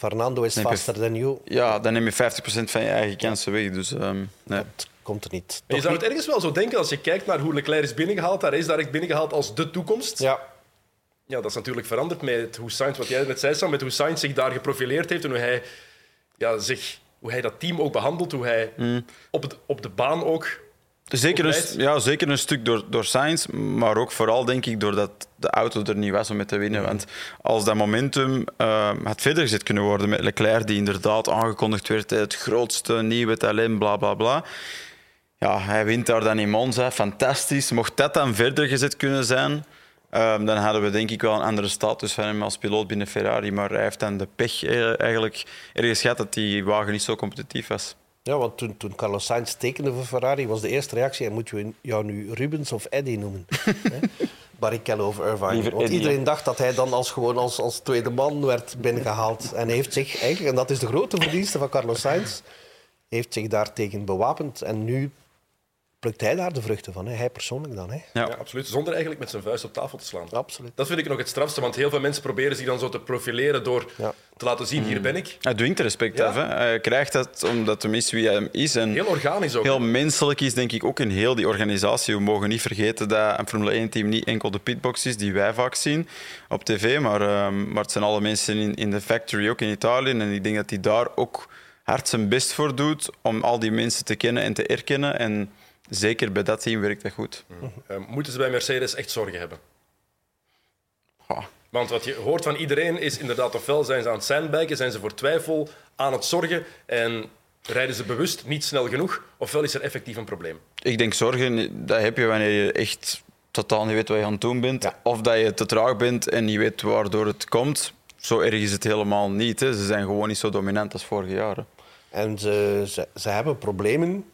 Fernando is faster dan you. ja, dan neem je 50% van je eigen kansen weg. Dus ehm, nee. Dat komt er niet. Je Toch zou niet? het ergens wel zo denken als je kijkt naar hoe Leclerc is binnengehaald. Daar is daar echt binnengehaald als de toekomst. Ja, Ja, dat is natuurlijk veranderd met hoe Sainz, wat jij net zei, Sam, met hoe Sainz zich daar geprofileerd heeft en hoe hij, ja, zich, hoe hij dat team ook behandelt, hoe hij Mm. op, het, op de baan ook... Zeker een, ja, zeker een stuk door, door Sainz, maar ook vooral denk ik doordat de auto er niet was om mee te winnen. Want als dat momentum eh, had verder gezet kunnen worden met Leclerc, die inderdaad aangekondigd werd, het grootste nieuwe talent, bla bla bla. Ja, hij wint daar dan in Monza, fantastisch. Mocht dat dan verder gezet kunnen zijn, eh, dan hadden we denk ik wel een andere status van hem als piloot binnen Ferrari. Maar hij heeft dan de pech eh, eigenlijk ergens gehad dat die wagen niet zo competitief was. Ja, want toen, toen Carlos Sainz tekende voor Ferrari, was de eerste reactie: en moeten we jou nu Rubens of Eddie noemen? Barrichello of Irvine. Liever Want Eddie, iedereen dacht dat hij dan als, gewoon als, als tweede man werd binnengehaald. En hij heeft zich eigenlijk, en dat is de grote verdienste van Carlos Sainz, heeft zich daartegen bewapend. En nu plukt hij daar de vruchten van. Hè? Hij persoonlijk dan. Hè? Ja. Ja, absoluut. Zonder eigenlijk met zijn vuist op tafel te slaan. Absoluut. Dat vind ik nog het strafste, want heel veel mensen proberen zich dan zo te profileren door Ja. Te laten zien, hier ben ik. Hij dwingt respect Ja. af. Hè. Hij krijgt dat omdat hij is wie hij is. En Heel organisch ook. heel menselijk is, denk ik, ook in heel die organisatie. We mogen niet vergeten dat een Formule 1-team niet enkel de pitbox is, die wij vaak zien op tv, maar, ehm, maar het zijn alle mensen in, in de factory, ook in Italië. En ik denk dat hij daar ook hard zijn best voor doet om al die mensen te kennen en te erkennen. En zeker bij dat team werkt dat goed. Eh, moeten ze bij Mercedes echt zorgen hebben? Want wat je hoort van iedereen is inderdaad, ofwel zijn ze aan het sandbaggen, zijn ze voor twijfel aan het zorgen en rijden ze bewust niet snel genoeg, ofwel is er effectief een probleem. Ik denk zorgen, dat heb je wanneer je echt totaal niet weet wat je aan het doen bent. Ja. Of dat je te traag bent en niet weet waardoor het komt. Zo erg is het helemaal niet. Hè. Ze zijn gewoon niet zo dominant als vorige jaren. En ze, ze, ze hebben problemen.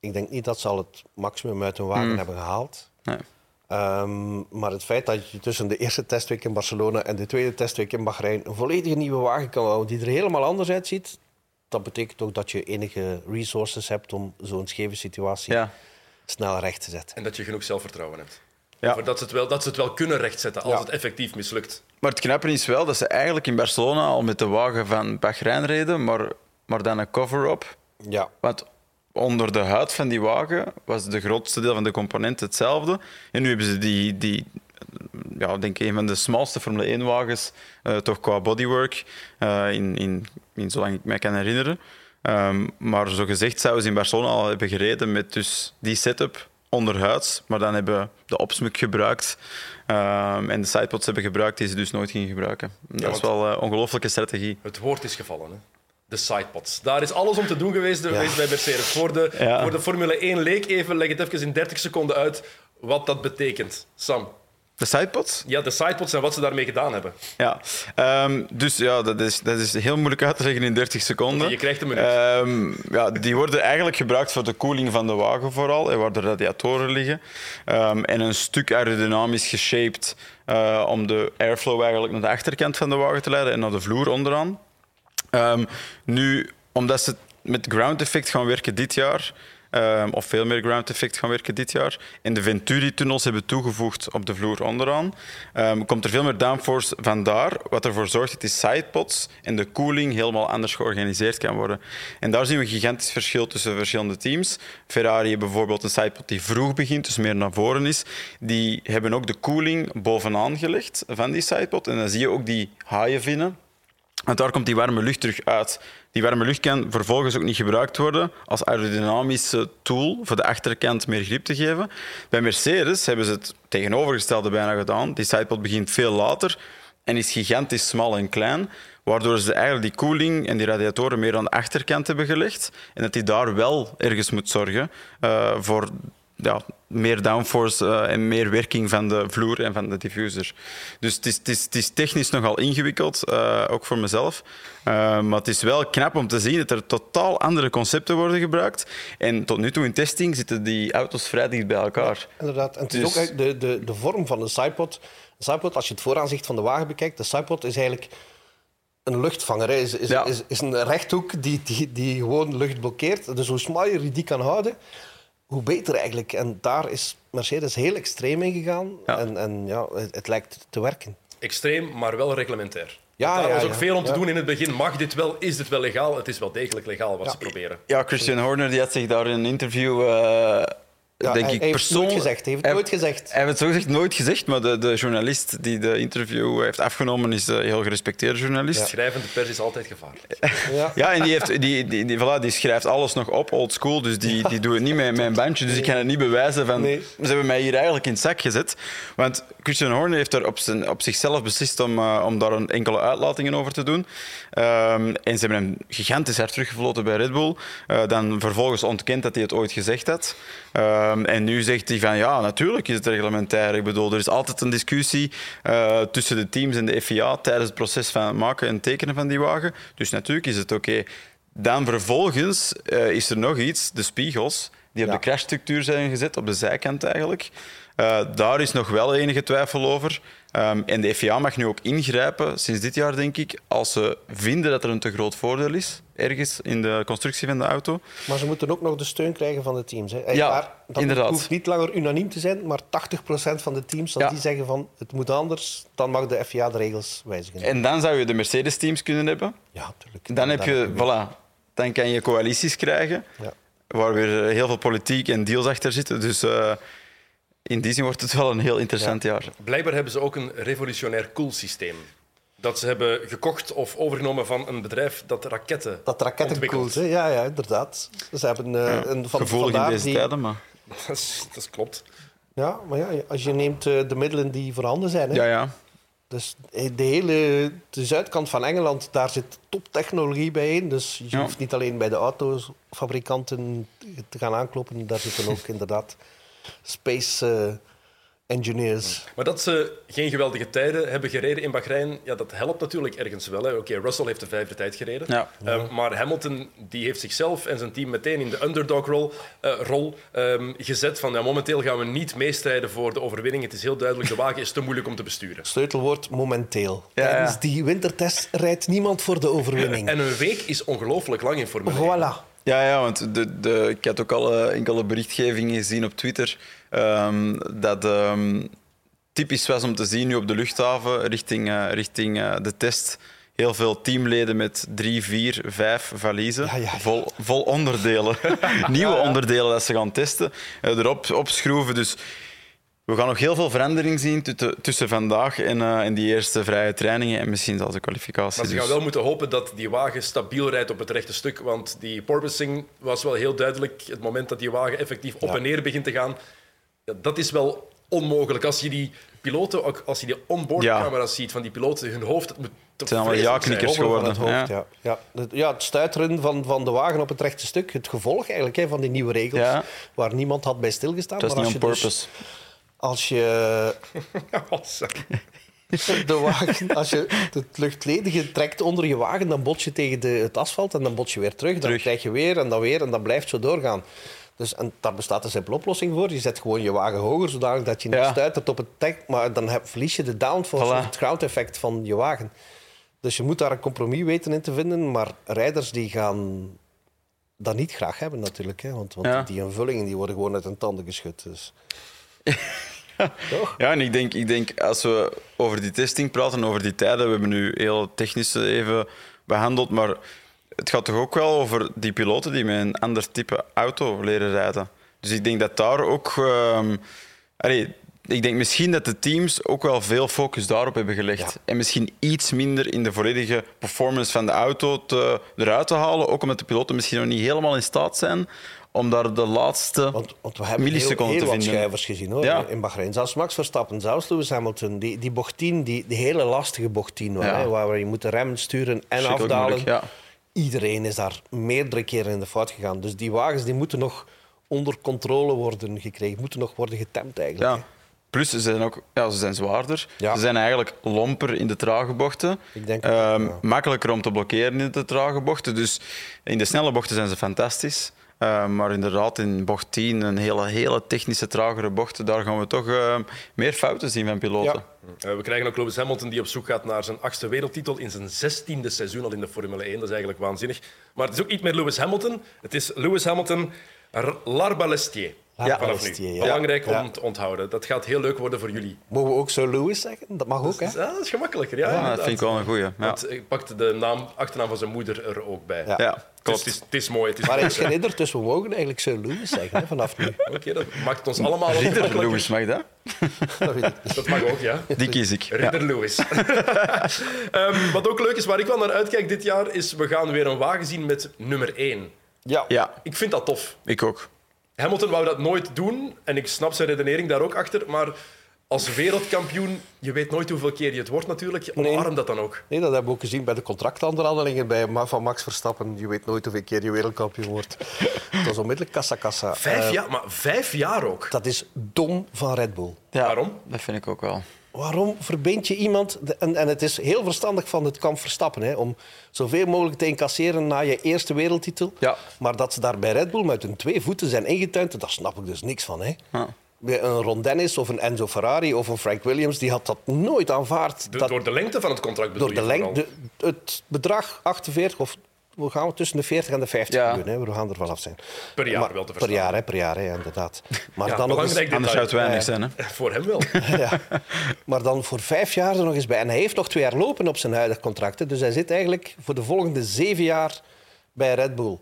Ik denk niet dat ze al het maximum uit hun wagen hebben gehaald. Nee. Ehm, maar het feit dat je tussen de eerste testweek in Barcelona en de tweede testweek in Bahrein een volledige nieuwe wagen kan houden die er helemaal anders uitziet, dat betekent ook dat je enige resources hebt om zo'n scheve situatie Ja. snel recht te zetten. En dat je genoeg zelfvertrouwen hebt. Ja. Voor dat, ze het wel, dat ze het wel kunnen rechtzetten als Ja. het effectief mislukt. Maar het knappe is wel dat ze eigenlijk in Barcelona al met de wagen van Bahrein reden, maar, maar dan een cover-up. Ja, Want onder de huid van die wagen was de grootste deel van de componenten hetzelfde. En nu hebben ze die, die ja, denk ik, een van de smalste Formule 1-wagens, eh, toch qua bodywork, eh, in, in, in zolang ik mij kan herinneren. Ehm, maar zo gezegd zouden ze in Barcelona al hebben gereden met dus die setup onderhuids, maar dan hebben de opsmuk gebruikt ehm, en de sidepods hebben gebruikt die ze dus nooit gingen gebruiken. Dat is wel een ongelooflijke strategie. Het woord is gevallen. Hè? De sidepods. Daar is alles om te doen geweest, geweest bij Mercedes. Voor de, Ja. voor de Formule 1 leek even, leg het even in 30 seconden uit wat dat betekent. Sam, De sidepods? ja, de sidepods en wat ze daarmee gedaan hebben. Ja, Ehm, dus ja, dat is, dat is heel moeilijk uit te leggen in 30 seconden. Je krijgt een minuut. Ehm, ja, die worden eigenlijk gebruikt voor de koeling van de wagen vooral, en waar de radiatoren liggen. Ehm, en een stuk aerodynamisch geshaped eh, om de airflow eigenlijk naar de achterkant van de wagen te leiden en naar de vloer onderaan. Ehm, nu, omdat ze met ground effect gaan werken dit jaar, ehm, of veel meer ground effect gaan werken dit jaar, en de Venturi-tunnels hebben toegevoegd op de vloer onderaan, ehm, komt er veel meer downforce vandaar, wat ervoor zorgt dat die sidepods en de koeling helemaal anders georganiseerd kan worden. En daar zien we een gigantisch verschil tussen verschillende teams. Ferrari bijvoorbeeld een sidepod die vroeg begint, dus meer naar voren is. Die hebben ook de koeling bovenaan gelegd van die sidepod. En dan zie je ook die haaienvinnen want daar komt die warme lucht terug uit. Die warme lucht kan vervolgens ook niet gebruikt worden als aerodynamische tool voor de achterkant meer grip te geven. Bij Mercedes hebben ze het tegenovergestelde bijna gedaan. Die sidepod begint veel later en is gigantisch smal en klein, waardoor ze eigenlijk die koeling en die radiatoren meer aan de achterkant hebben gelegd en dat die daar wel ergens moet zorgen eh, voor ja, meer downforce eh, en meer werking van de vloer en van de diffuser. Dus het is, het is, het is technisch nogal ingewikkeld, eh, ook voor mezelf. Eh, maar het is wel knap om te zien dat er totaal andere concepten worden gebruikt. En tot nu toe in testing zitten die auto's vrij dicht bij elkaar. inderdaad. En het is Dus- ook de, de, de vorm van een sidepod. Een sidepod, als je het vooraanzicht van de wagen bekijkt, de sidepod is eigenlijk een luchtvanger. Is, is, Ja. is, is een rechthoek die, die, die gewoon lucht blokkeert. Dus hoe smaller je die kan houden, hoe beter eigenlijk. En daar is Mercedes heel extreem in gegaan. Ja. En, en ja, het, het lijkt te werken. Extreem, maar wel reglementair. Ja, Daar ja, was ook ja. veel om te doen in het begin. Mag dit wel? Is dit wel legaal? Het is wel degelijk legaal wat Ja. ze proberen. Ja, Christian Horner die had zich daar in een interview eh, Ja, denk hij, ik heeft het nooit persoonlijk... gezegd. Hij heeft Hij- nooit gezegd. Hij heeft het zo gezegd nooit gezegd, maar de, de journalist die de interview heeft afgenomen is een heel gerespecteerde journalist. Schrijvende pers is altijd gevaarlijk. Ja. Ja, en die, heeft, die, die, die, voilà, die schrijft alles nog op, old school. Dus die, die doet het niet met, een bandje. Dus ik kan het niet bewijzen van... Nee. Ze hebben mij hier eigenlijk in het zak gezet. Want Christian Horner heeft er op, zijn, op zichzelf beslist om, eh, om daar een enkele uitlatingen over te doen. Ehm, en ze hebben hem gigantisch hard teruggefloten bij Red Bull. Eh, dan vervolgens ontkend dat hij het ooit gezegd had. Ehm, en nu zegt hij van ja, natuurlijk is het reglementair. Ik bedoel, er is altijd een discussie eh, tussen de teams en de FIA tijdens het proces van het maken en tekenen van die wagen. Dus natuurlijk is het oké. Dan vervolgens eh, is er nog iets, de spiegels, die op Ja. de crashstructuur zijn gezet, op de zijkant eigenlijk. Eh, daar is nog wel enige twijfel over. Ehm, en de FIA mag nu ook ingrijpen, sinds dit jaar denk ik, als ze vinden dat er een te groot voordeel is, ergens in de constructie van de auto. Maar ze moeten ook nog de steun krijgen van de teams. Hè. Ja, Maar dat inderdaad. hoeft niet langer unaniem te zijn, maar 80% van de teams, als Ja. die zeggen van het moet anders, dan mag de FIA de regels wijzigen. En dan zou je de Mercedes-teams kunnen hebben. Ja, natuurlijk. Dan heb je, voilà, dan kan je coalities krijgen, Ja. waar weer heel veel politiek en deals achter zitten. Dus eh, in die zin wordt het wel een heel interessant jaar. Blijkbaar hebben ze ook een revolutionair koelsysteem. Dat ze hebben gekocht of overgenomen van een bedrijf dat raketten Dat raketten koelt, hè? Ja, ja, inderdaad. Ze hebben eh, een van Gevoelig in deze die, tijden, maar... Dat, is, dat is klopt. Ja, maar ja, als je neemt eh, de middelen die voorhanden zijn. Hè? Ja, ja. Dus eh, de hele de zuidkant van Engeland, daar zit toptechnologie bij in. Dus je Ja. hoeft niet alleen bij de autofabrikanten te gaan aankloppen. Daar zitten ook inderdaad space eh, engineers. Maar dat ze geen geweldige tijden hebben gereden in Bahrein, ja, dat helpt natuurlijk ergens wel. hè. Oké, Russell heeft de vijfde tijd gereden. Ja. Eh, maar Hamilton die heeft zichzelf en zijn team meteen in de underdog-rol eh, rol, ehm, gezet. Van, ja, momenteel gaan we niet meestrijden voor de overwinning. Het is heel duidelijk, de wagen is te moeilijk om te besturen. Sleutelwoord momenteel. Ja, ja. Tijdens die wintertest rijdt niemand voor de overwinning. En een week is ongelooflijk lang in Formule 1. Voilà. Ja, ja, want de, de, ik had ook al eh, enkele berichtgevingen gezien op Twitter ehm, dat ehm, typisch was om te zien nu op de luchthaven richting, eh, richting eh, de test. Heel veel teamleden met drie, vier, vijf valiezen. Ja, ja, ja. Vol, vol onderdelen. Nieuwe onderdelen dat ze gaan testen. erop opschroeven. Dus we gaan nog heel veel verandering zien tussen- tussen vandaag en, eh, en die eerste vrije trainingen. En misschien zelfs de kwalificatie. Maar ze gaan Dus- wel moeten hopen dat die wagen stabiel rijdt op het rechte stuk. Want die porpoising was wel heel duidelijk. Het moment dat die wagen effectief op Ja. en neer begint te gaan, ja, dat is wel onmogelijk. Als je die piloten, ook als je die onboardcamera's ziet van die piloten, hun hoofd, het moet toch zijn allemaal ja-knikkers geworden. het hoofd, ja. Ja. Het, ja, het stuiteren van, van de wagen op het rechte stuk. Het gevolg eigenlijk hè, van die nieuwe regels. Ja. Waar niemand had bij stilgestaan. Dat is maar niet on als je dus- purpose. Als je de wagen, als je het luchtledige trekt onder je wagen, dan bots je tegen de, het asfalt en dan bots je weer terug. Dan Terug. krijg je weer en dan weer en dat blijft zo doorgaan. Dus, en daar bestaat een simpele oplossing voor. Je zet gewoon je wagen hoger, zodanig dat je niet Ja. stuitert op het dek. Maar dan heb, verlies je de downforce, Voilà. het ground effect van je wagen. Dus je moet daar een compromis weten in te vinden. Maar rijders die gaan dat niet graag hebben natuurlijk. Hè? Want, want Ja. die invullingen die worden gewoon uit hun tanden geschud. Dus. Toch? Ja, en ik denk, ik denk als we over die testing praten, over die tijden, we hebben nu heel technisch even behandeld, maar het gaat toch ook wel over die piloten die met een ander type auto leren rijden. Dus ik denk dat daar ook... allee, ik denk misschien dat de teams ook wel veel focus daarop hebben gelegd. Ja. En misschien iets minder in de volledige performance van de auto te, eruit te halen. Ook omdat de piloten misschien nog niet helemaal in staat zijn om daar de laatste Want, want we hebben heel, heel te wat vinden. schuivers gezien hoor, Ja. in Bahrein. Zelfs Max Verstappen, zelfs Lewis Hamilton. Die, die bocht 10, die, die hele lastige bocht 10, waar, Ja. hè, waar je moet de remmen sturen en afdalen. moeilijk. Iedereen is daar meerdere keren in de fout gegaan. Dus die wagens die moeten nog onder controle worden gekregen. Moeten nog worden getemd eigenlijk. Plus, ze zijn ook ja, ze zijn zwaarder. Ja. Ze zijn eigenlijk lomper in de trage bochten. Ik denk het Ehm, ja. Makkelijker om te blokkeren in de trage bochten. Dus in de snelle bochten zijn ze fantastisch. Ehm, maar inderdaad, in bocht 10, een hele, hele technische, tragere bocht, daar gaan we toch ehm, meer fouten zien van piloten. Ja. Eh, we krijgen ook Lewis Hamilton die op zoek gaat naar zijn achtste wereldtitel in zijn zestiende seizoen al in de Formule 1. Dat is eigenlijk waanzinnig. Maar het is ook niet meer Lewis Hamilton. Het is Lewis Hamilton R- L'Arbalestier. Laat Vanaf nu. ja. Belangrijk Ja. om te onthouden. Dat gaat heel leuk worden voor jullie. Mogen we ook Sir Lewis zeggen? Dat mag ook, hè? Ja, dat is gemakkelijker. Ja, Ja, dat vind ik wel een goeie. Ja, Want hij pakt de naam, achternaam van zijn moeder er ook bij. Ja. ja Dus klopt. het, is, het is mooi. Het is Maar hij is geen dus we mogen eigenlijk Sir Lewis zeggen hè, vanaf nu. Oké, dat maakt ons allemaal wat Ridder. Lewis, mag dat? Dat weet ik niet. Dat mag ook, ja. Die kies ik. Ja. Ridder Lewis. Ehm, wat ook leuk is, waar ik wel naar uitkijk dit jaar, is we gaan weer een wagen zien met nummer 1. Ja. ja, Ik vind dat tof. ik ook. Hamilton wou dat nooit doen en ik snap zijn redenering daar ook achter, maar als wereldkampioen, je weet nooit hoeveel keer je het wordt natuurlijk, Nee. omarm dat dan ook. Nee, dat hebben we ook gezien bij de contractonderhandelingen bij van Max Verstappen. Je weet nooit hoeveel keer je wereldkampioen wordt. Dat is onmiddellijk kassa-kassa. Vijf Eh, jaar, maar vijf jaar ook. Dat is dom van Red Bull. Ja, Waarom? Dat vind ik ook wel. Waarom verbind je iemand... de- En, en het is heel verstandig van het kamp Verstappen hè, om zoveel mogelijk te incasseren na je eerste wereldtitel. Ja. Maar dat ze daar bij Red Bull met hun twee voeten zijn ingetuind, daar snap ik dus niks van. Hè. Ja. Bij Een Ron Dennis of een Enzo Ferrari of een Frank Williams, die had dat nooit aanvaard. De- dat, door de lengte van het contract bedoel door de lengte, het bedrag 48 of we gaan tussen de 40 en de 50 Ja. miljoen. Hè. We gaan er vanaf zijn. Per jaar Maar- wel te Per verstaan. jaar, hè, per jaar, hè, inderdaad. Maar Ja, dan nog eens, Anders zou het weinig zijn. Hè? Voor hem wel. ja. Maar dan voor vijf jaar er nog eens bij. En hij heeft nog twee jaar lopen op zijn huidig contract. hè. Dus hij zit eigenlijk voor de volgende zeven jaar bij Red Bull.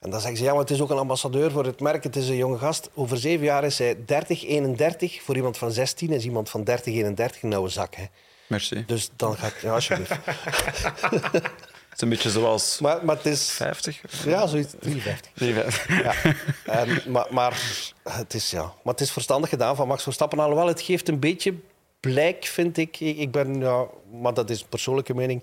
En dan zeggen ze, ja, maar het is ook een ambassadeur voor het merk. Het is een jonge gast. Over zeven jaar is hij 30, 31. Voor iemand van 16 is iemand van 30, 31 een nauwe zak. Hè. Merci. Dus dan gaat... Ja, alsjeblieft. Het is een beetje zoals Maar, maar het is... 50? Ja, zoiets. 53. 53. Ja. En, maar, maar, het is, ja. maar het is verstandig gedaan van Max Verstappen. Alhoewel, het geeft een beetje blijk, vind ik. Ik ben, ja, maar dat is een persoonlijke mening.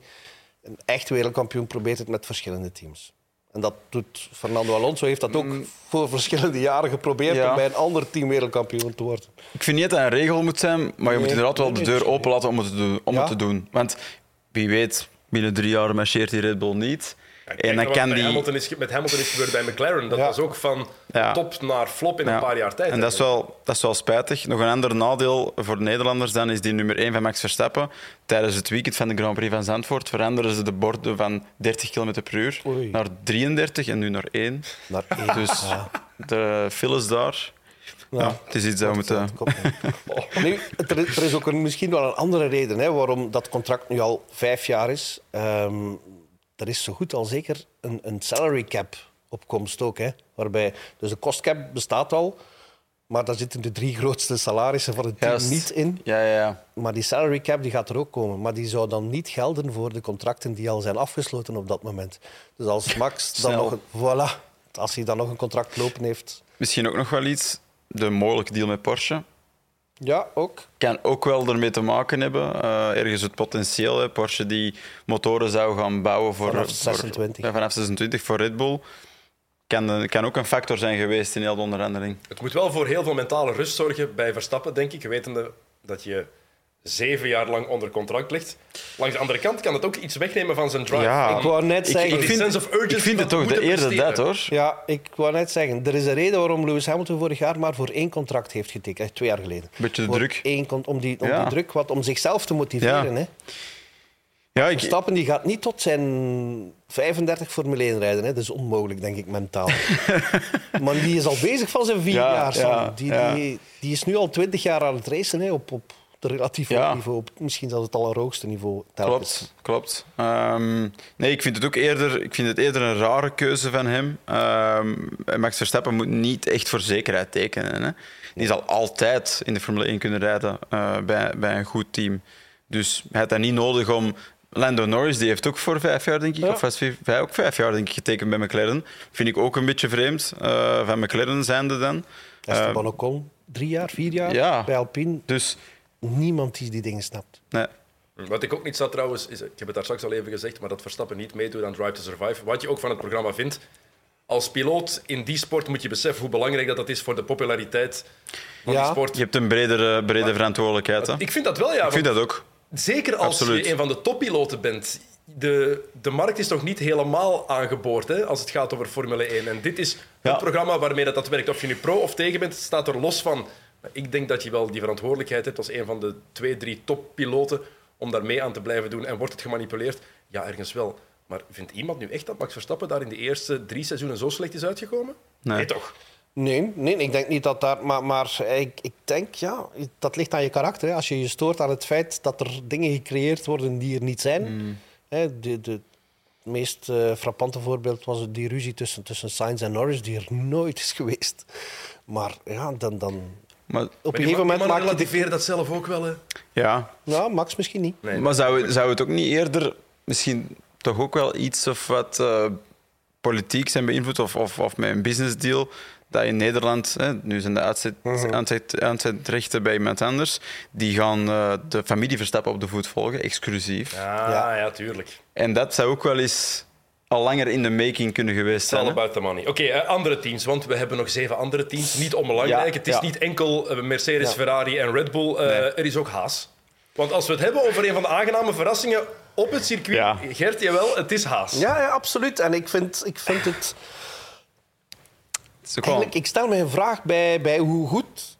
Een echt wereldkampioen probeert het met verschillende teams. En dat doet Fernando Alonso heeft dat ook voor verschillende jaren geprobeerd Ja. om bij een ander team wereldkampioen te worden. Ik vind niet dat een regel moet zijn, maar je moet inderdaad wel de deur open laten om het te doen. Om Ja. het te doen. Want wie weet, binnen drie jaar marcheert die Red Bull niet. Ja, en dan kan die... Hamilton is, met Hamilton is gebeurd bij McLaren. Dat Ja. was ook van Ja. top naar flop in Ja. een paar jaar tijd. En dat is, wel, dat is wel spijtig. Nog een ander nadeel voor de Nederlanders dan is die nummer 1 van Max Verstappen. Tijdens het weekend van de Grand Prix van Zandvoort veranderen ze de borden van 30 km per uur Oei. naar 33 en nu naar 1. Naar één. Dus de files daar. Ja, het is iets dat we moeten... Nu, er, is, er is ook een, misschien wel een andere reden hè, waarom dat contract nu al vijf jaar is. Ehm, er is zo goed al zeker een, een salary cap op komst ook. Hè, waarbij, dus de cost cap bestaat al, maar daar zitten de drie grootste salarissen van het team niet in. Ja, ja, ja. Maar die salary cap die gaat er ook komen. Maar die zou dan niet gelden voor de contracten die al zijn afgesloten op dat moment. Dus als Max dan nog voilà, als hij dan nog een contract lopen heeft, Misschien ook nog wel iets. De mogelijke deal met Porsche. ja, ook. kan ook wel ermee te maken hebben. Eh, ergens het potentieel. Hè. Porsche die motoren zou gaan bouwen voor, Vanaf voor- 26. ja, vanaf 26 voor Red Bull. Kan, eh, kan ook een factor zijn geweest in heel de onderhandeling. Het moet wel voor heel veel mentale rust zorgen bij Verstappen, denk ik. Wetende dat je zeven jaar lang onder contract ligt. Langs de andere kant kan het ook iets wegnemen van zijn drive. Ja. Ik wou net Ik- zeggen... die vind- sense of urgency Ik vind het toch de eerder presteren. dat, hoor. Ja, ik wou net zeggen, er is een reden waarom Lewis Hamilton vorig jaar maar voor één contract heeft getekend. Echt twee jaar geleden. Beetje de Voor druk. één om die, om Ja. die druk, wat, om zichzelf te motiveren. Ja. Hè. Ja, ik, Verstappen die gaat niet tot zijn 35 Formule 1 rijden. Hè. Dat is onmogelijk, denk ik, mentaal. maar die is al bezig van zijn vier Ja, jaar. Ja, die, ja. Die, die is nu al 20 jaar aan het racen hè, op, op de relatief Ja. hoog niveau. Misschien zelfs het allerhoogste niveau. telkens. Klopt, klopt. Ehm, nee, ik vind, het ook eerder, ik vind het eerder een rare keuze van hem. Ehm, Max Verstappen moet niet echt voor zekerheid tekenen. Hè. Die zal altijd in de Formule 1 kunnen rijden eh, bij, bij een goed team. Dus hij had dat niet nodig om... Lando Norris die heeft ook voor vijf jaar, denk ik, Ja. of was hij ook vijf jaar denk ik, getekend bij McLaren. Vind ik ook een beetje vreemd, eh, van McLaren zijnde dan. Esteban Ocon, drie jaar, vier jaar ja. bij Alpine. Dus, Niemand die die dingen snapt. nee. Wat ik ook niet zat trouwens, is, ik heb het daar straks al even gezegd, maar dat Verstappen niet meedoet aan Drive to Survive. Wat je ook van het programma vindt. Als piloot in die sport moet je beseffen hoe belangrijk dat, dat is voor de populariteit van Ja. die sport. Je hebt een bredere, brede verantwoordelijkheid. Hè. Ik vind dat wel, ja. Ik vind dat ook. Zeker als Absoluut. je een van de toppiloten bent. De, de markt is nog niet helemaal aangeboord hè, als het gaat over Formule 1. En dit is Ja. het programma waarmee dat, dat werkt. Of je nu pro of tegen bent, staat er los van. Maar ik denk dat je wel die verantwoordelijkheid hebt als een van de twee, drie toppiloten om daar mee aan te blijven doen. En wordt het gemanipuleerd? Ja, ergens wel. Maar vindt iemand nu echt dat Max Verstappen daar in de eerste drie seizoenen zo slecht is uitgekomen? Nee. toch? Nee, nee, ik denk niet dat daar... Maar, maar ik, ik denk, ja, dat ligt aan je karakter. Hè. Als je je stoort aan het feit dat er dingen gecreëerd worden die er niet zijn. Mm. Hè, de, de, het meest eh, frappante voorbeeld was die ruzie tussen, tussen Sainz en Norris, die er nooit is geweest. Maar ja, dan... dan Maar, op een gegeven moment mannen maak je... de- relativeren dat zelf ook wel. Hè. ja. Ja, Max misschien niet. Nee. maar zou, zou het ook niet eerder misschien toch ook wel iets of wat eh, politiek zijn beïnvloed of, of, of met een business deal? Dat in Nederland, hè, nu zijn de uitzet, aanzetrechten bij iemand anders, die gaan eh, de familie Verstappen op de voet volgen, exclusief. Ja, Ja. ja. tuurlijk. En dat zou ook wel eens al langer in de making kunnen geweest all zijn. hè? about the money. Oké, eh, andere teams, want we hebben nog zeven andere teams. Niet onbelangrijk. Ja, het is ja. niet enkel eh, Mercedes, Ja. Ferrari en Red Bull. Eh, Nee. Er is ook Haas. Want als we het hebben over een van de aangename verrassingen op het circuit, Ja. Gert, jawel, het is Haas. Ja, ja, absoluut. En ik vind, ik vind het... Eigenlijk, ik stel me een vraag bij, bij hoe goed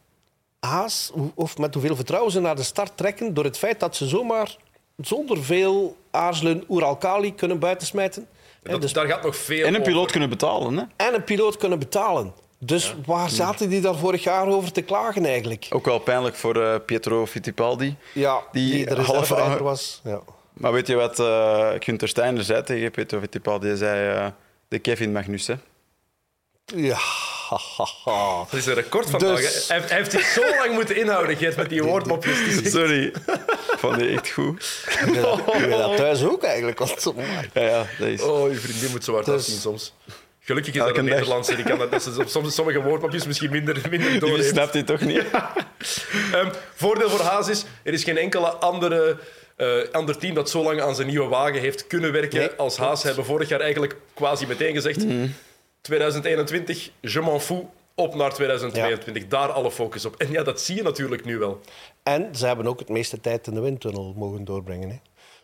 Haas, of met hoeveel vertrouwen ze naar de start trekken, door het feit dat ze zomaar zonder veel aarzelen Oeralkali kunnen buitensmijten. Dat, dus- daar gaat nog veel En een over. piloot kunnen betalen. Hè? en een piloot kunnen betalen. Dus waar zaten die daar vorig jaar over te klagen eigenlijk? Ook wel pijnlijk voor eh, Pietro Fittipaldi. Ja, Die die, de half- reserverijder was. Ja. Maar weet je wat eh Gunther Steiner zei tegen Pietro Fittipaldi? Hij zei eh, de Kevin Magnussen. Ja. Dat is een record vandaag. Dus-. Hij, hij heeft zich zo lang moeten inhouden, Gert, met die woordmopjes. Het Sorry. Vond die echt goed. Doe je dat- je thuis ook eigenlijk? Want. Ja, ja, dat is... Oh, je vriendin moet zo hard Dus- afzien soms. Gelukkig is dat een. Nederlandse. Die kan dat, dat ze soms sommige woordmopjes misschien minder, minder Die door snapt hij toch niet? Ehm, voordeel voor Haas is, er is geen enkele andere, eh, ander team dat zo lang aan zijn nieuwe wagen heeft kunnen werken Nee, als Haas. Ze hebben vorig jaar eigenlijk quasi meteen gezegd, 2021, je m'en fous, op naar 2022. Daar alle focus op. En ja, dat zie je natuurlijk nu wel. En ze hebben ook het meeste tijd in de windtunnel mogen doorbrengen. Hè.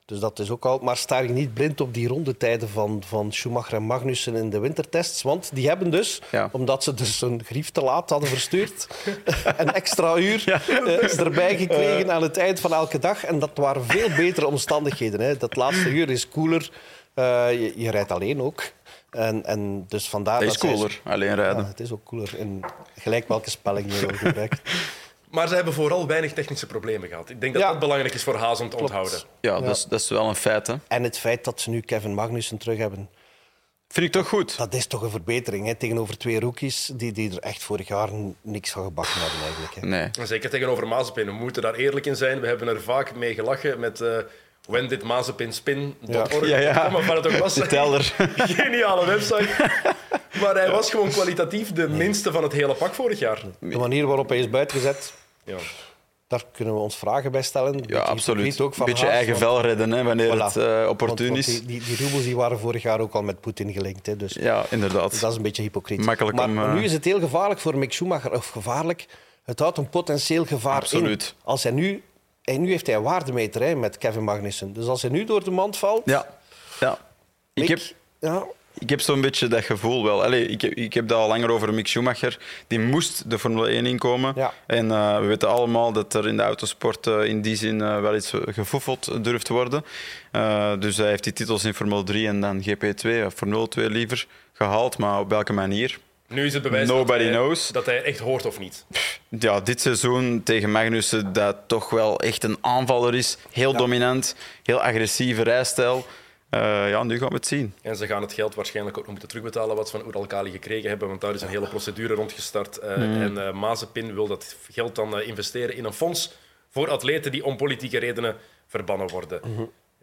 Dus dat is ook al. Maar sta je niet blind op die rondetijden van, van Schumacher en Magnussen in de wintertests. Want die hebben dus, Ja. omdat ze dus een grief te laat hadden verstuurd, een extra uur eh, is erbij gekregen aan het eind van elke dag. En dat waren veel betere omstandigheden. Hè. Dat laatste uur is koeler. Eh, je, je rijdt alleen ook. En, en dus vandaar Dat is cooler, alleen rijden. Ja, het is ook cooler. In gelijk welke spelling je wil gebruiken. Maar ze hebben vooral weinig technische problemen gehad. Ik denk dat Ja. dat belangrijk is voor Haas om te onthouden. Ja, Dat, is, dat is wel een feit. Hè. En het feit dat ze nu Kevin Magnussen terug hebben. Vind ik toch goed. Dat is toch een verbetering hè? tegenover twee rookies die, die er echt vorig jaar niks van gebakken hadden eigenlijk. Hè. Nee. En Zeker tegenover Mazepin. We moeten daar eerlijk in zijn. We hebben er vaak mee gelachen met eh when did Mazepin spin? Ja. Ja, ja. Maar het ook was. De teller. Geniale website. Maar hij was gewoon kwalitatief de minste van het hele pak vorig jaar. De manier waarop hij is buitengezet, Ja. daar kunnen we ons vragen bij stellen. Ja, absoluut. Ook Een van beetje eigen vel redden hè, wanneer Voilà. het eh, opportun want- want is. Die, die, die roebels die waren vorig jaar ook al met Poetin gelinkt. Hè, dus Ja, inderdaad. dat is een beetje hypocriet. Makkelijk maar om, eh, nu is het heel gevaarlijk voor Mick Schumacher. Of gevaarlijk, het houdt een potentieel gevaar Absoluut. in. Als hij nu, en nu heeft hij een waardemeter hè, met Kevin Magnussen. Dus als hij nu door de mand valt... Ja. ja. Ik heb, ja, ik heb zo'n beetje dat gevoel wel. Allee, ik, heb, ik heb dat al langer over Mick Schumacher. Die moest de Formule 1 inkomen. Ja. En eh, we weten allemaal dat er in de autosport eh, in die zin eh, wel iets gefoefeld durft te worden. Dus hij heeft die titels in Formule 3 en dan GP2, of Formule 2 liever, gehaald. Maar op welke manier? Nu is het bewijs Nobody dat, hij, knows. dat hij echt hoort of niet. Ja, dit seizoen tegen Magnussen, dat toch wel echt een aanvaller is. Heel dominant, heel agressieve rijstijl. Eh, ja, nu gaan we het zien. En ze gaan het geld waarschijnlijk ook nog moeten terugbetalen wat ze van Oeralkali gekregen hebben, want daar is een hele procedure rondgestart. Eh, En eh Mazepin wil dat geld dan eh, investeren in een fonds voor atleten die om politieke redenen verbannen worden.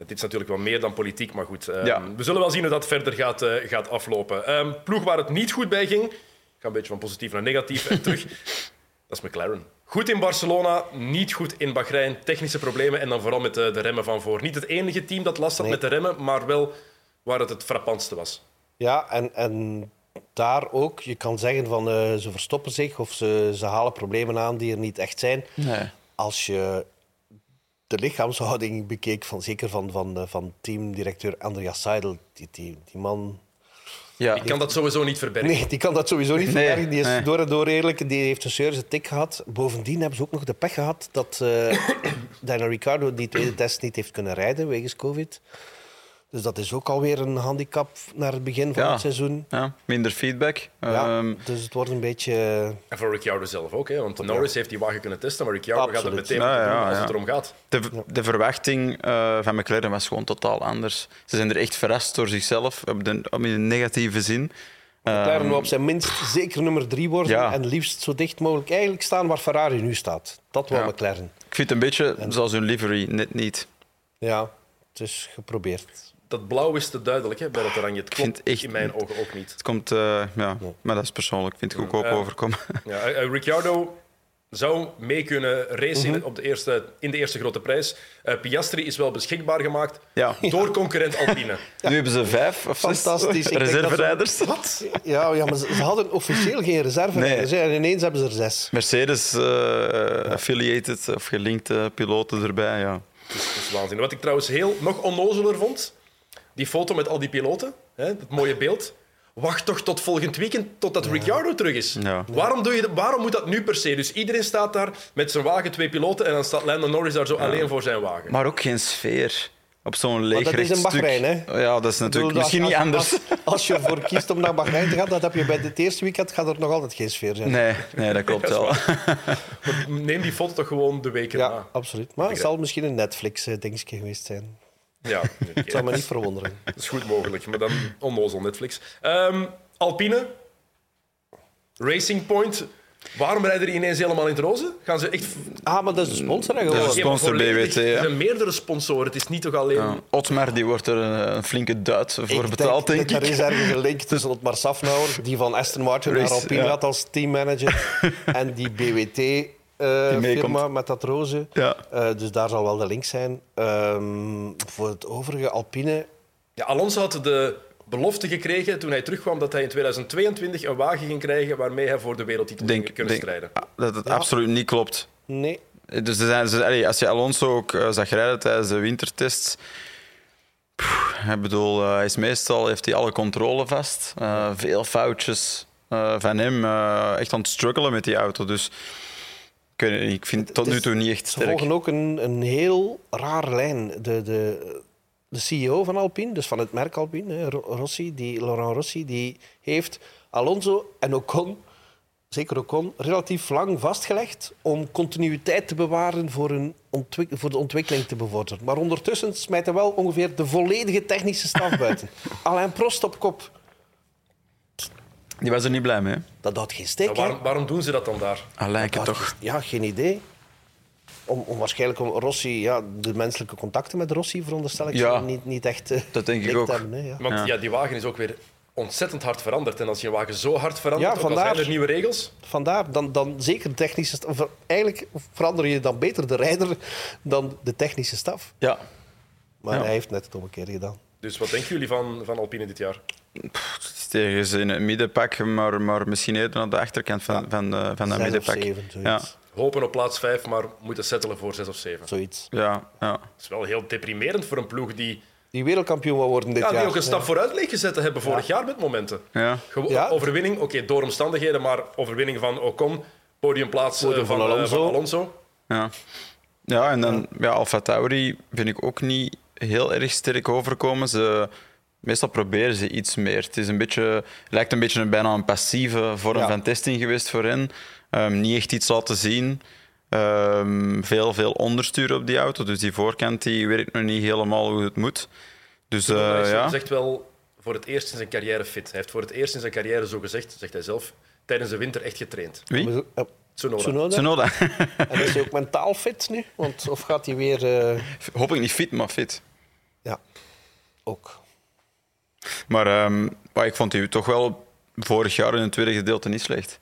Dit is natuurlijk wel meer dan politiek, maar goed. eh, Ja. We zullen wel zien hoe dat verder gaat, eh, gaat aflopen. Ehm, ploeg waar het niet goed bij ging, ik ga een beetje van positief naar negatief en terug, dat is McLaren. Goed in Barcelona, niet goed in Bahrein. Technische problemen en dan vooral met de, de remmen van voor. Niet het enige team dat last had Nee. met de remmen, maar wel waar het het frappantste was. Ja, en, en daar ook, je kan zeggen van eh, ze verstoppen zich of ze, ze halen problemen aan die er niet echt zijn. Nee. Als je de lichaamshouding bekeek, van, zeker van, van, eh, van teamdirecteur Andreas Seidel, die, die, die man... Ja. Ik kan dat sowieso niet verbergen. Nee, die kan dat sowieso niet Nee, verbergen. Die is nee. door en door eerlijk. Die heeft een serieuze tik gehad. Bovendien hebben ze ook nog de pech gehad dat eh Daniel Ricciardo die tweede test niet heeft kunnen rijden wegens COVID. Dus dat is ook alweer een handicap naar het begin van Ja. het seizoen. Ja, minder feedback. Ja, Ehm, dus het wordt een beetje... En voor Ricciardo zelf ook, hè? want Norris heeft die wagen kunnen testen, maar Ricciardo gaat het Absoluut. meteen Ja, moeten doen ja, als ja. het erom gaat. de, de verwachting eh, van McLaren was gewoon totaal anders. Ze zijn er echt verrast door zichzelf, op de, op in een negatieve zin. McLaren Ehm, wil op zijn minst zeker nummer drie worden Ja. en liefst zo dicht mogelijk eigenlijk staan waar Ferrari nu staat. Dat wil Ja. McLaren. ik vind het een beetje zoals hun livery, net niet. Ja, het is geprobeerd. Dat blauw is te duidelijk hè, bij dat oranje. Het klopt vind echt in mijn ogen ook niet. Het komt, eh, ja, maar dat is persoonlijk. Ik vind het goedkoop overkomen. Ja, eh, eh, Ricciardo zou mee kunnen racen Mhm. in, op de eerste, in de eerste grote prijs. Eh, Piastri is wel beschikbaar gemaakt Ja. door concurrent Alpine. Nu hebben ze vijf of zes Fantastisch. Reserverijders. Wat? Ja, ja, maar ze, ze hadden officieel geen reserverijders. Nee. En ineens hebben ze er zes. Mercedes eh, affiliated of gelinkte piloten erbij. Ja. Dat is waanzin. Wat ik trouwens heel nog onnozeler vond, die foto met al die piloten, hè, dat mooie beeld. Wacht toch tot volgend weekend, totdat Ricciardo terug is. Ja. Waarom, doe je, dat- waarom moet dat nu per se? Dus iedereen staat daar met zijn wagen, twee piloten, en dan staat Lando Norris daar zo alleen voor zijn wagen. Maar ook geen sfeer. Op zo'n leeg dat is rechtstuk. Bahrein, hè? Ja, dat is natuurlijk bedoel, misschien als- niet anders. Als, als je ervoor kiest om naar Bahrein te gaan, dat heb je bij het eerste weekend gaat er nog altijd geen sfeer zijn. Nee, nee, dat klopt wel. Neem die foto toch gewoon de weken Ja, na. absoluut. Maar het zal misschien een Netflix-dingetje geweest zijn. Ja, Het zou me niet verwonderen. dat is goed mogelijk, maar dan onnozel Netflix. Ehm, Alpine, Racing Point. Waarom rijden die ineens helemaal in het roze? Gaan ze echt... Ah, maar dat is de sponsor hè, Dat is een sponsor BWT, ja. Er zijn meerdere sponsoren. Het is niet toch alleen... Ja. Otmar die wordt er een, een flinke duit voor betaald, denk, ik. Er is ergens een link tussen Otmar Safnauer, die van Aston Martin naar Alpine ja. gaat als teammanager, en die BWT-firma meekomt. met dat roze. Ja. Eh, dus daar zal wel de link zijn. Ehm, voor het overige Alpine... Ja, Alonso had de belofte gekregen toen hij terugkwam dat hij in 2022 een wagen ging krijgen waarmee hij voor de wereldtitel ging denk, kunnen denk strijden. dat het absoluut niet klopt. Nee. Dus er zijn, ze- allee, als je Alonso ook eh, zag rijden tijdens de wintertests. pff, Ik bedoel, eh, hij is meestal heeft hij alle controle vast. Eh, veel foutjes eh, van hem. eh, echt aan het struggelen met die auto. Dus ik, vind het tot nu is- toe niet echt Ze sterk. volgen ook een, een heel rare lijn. De, de, de CEO van Alpine, dus van het merk Alpine, Rossi, die, Laurent Rossi, die heeft Alonso en Ocon, zeker Ocon, relatief lang vastgelegd om continuïteit te bewaren voor, een ontwik- voor de ontwikkeling te bevorderen. Maar ondertussen smijt hij wel ongeveer de volledige technische staf buiten. Alain Prost op kop. Die was er niet blij mee. Dat houdt geen steek, waarom, waarom doen ze dat dan daar? Ah, lijkt het Dat- toch. Ja, geen idee. Om, om waarschijnlijk om Rossi, ja, de menselijke contacten met Rossi veronderstel ik Ja, zo niet, niet echt. eh, dat denk ik ook. hebben, hè, ja. Want ja. Ja. die wagen is ook weer ontzettend hard veranderd. En als je een wagen zo hard verandert, Ja, vandaar. zijn er nieuwe regels... Vandaar, dan, dan zeker de technische staf. Eigenlijk verander je dan beter de rijder dan de technische staf. Ja. Maar Ja. hij heeft net het omgekeerde gedaan. Dus wat denken jullie van, van Alpine dit jaar? Het is tegen ze in het middenpak, maar, maar misschien eerder aan de achterkant van, van, de, van dat Zes of middenpak. zeven, ja. Hopen op plaats 5, maar moeten settelen voor 6 of 7. zoiets. Ja, ja. Dat is wel heel deprimerend voor een ploeg die, Die wereldkampioen wil worden dit ja, die jaar. ook een stap vooruit leek gezet te hebben vorig jaar met momenten. Ja. Overwinning, oké, door omstandigheden, maar overwinning van Ocon, podiumplaats eh, Podium van, van eh, Alonso. van Alonso. Ja, ja en dan ja. Alfa Tauri vind ik ook niet heel erg sterk overkomen. Ze, meestal proberen ze iets meer. Het is een beetje, lijkt een beetje een, bijna een passieve vorm Ja. van testing geweest voor hen. Ehm, niet echt iets laten zien. Ehm, veel, veel onderstuur op die auto. Dus die voorkant die werkt nog niet helemaal hoe het moet. Dus eh, hij is ja. zegt wel voor het eerst in zijn carrière fit. Hij heeft voor het eerst in zijn carrière, zo gezegd, zegt hij zelf, tijdens de winter echt getraind. Wie? Tsunoda. Tsunoda. Tsunoda. En is hij ook mentaal fit nu? Want, of gaat hij weer... eh, Hopelijk niet fit, maar fit. Ook. Maar ehm, maar ik vond die toch wel vorig jaar in het tweede gedeelte niet slecht.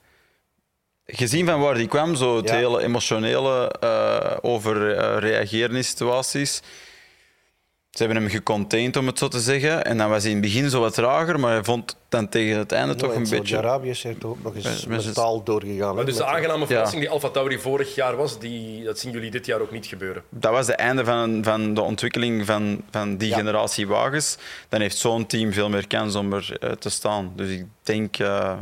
Gezien van waar die kwam, zo het Ja. hele emotionele eh, over reageren in situaties. Ze hebben hem gecontained, om het zo te zeggen. En dan was hij in het begin zo wat trager, maar hij vond dan tegen het einde toch een beetje... Saudi-Arabië is toch ook nog eens Met- met zijn- mentaal doorgegaan. Maar dus de aangename verrassing die Alfa Tauri vorig jaar was, die, dat zien jullie dit jaar ook niet gebeuren. Dat was het einde van, van de ontwikkeling van, van die Ja. generatie wagens. Dan heeft zo'n team veel meer kans om er te staan. Dus ik denk, eh,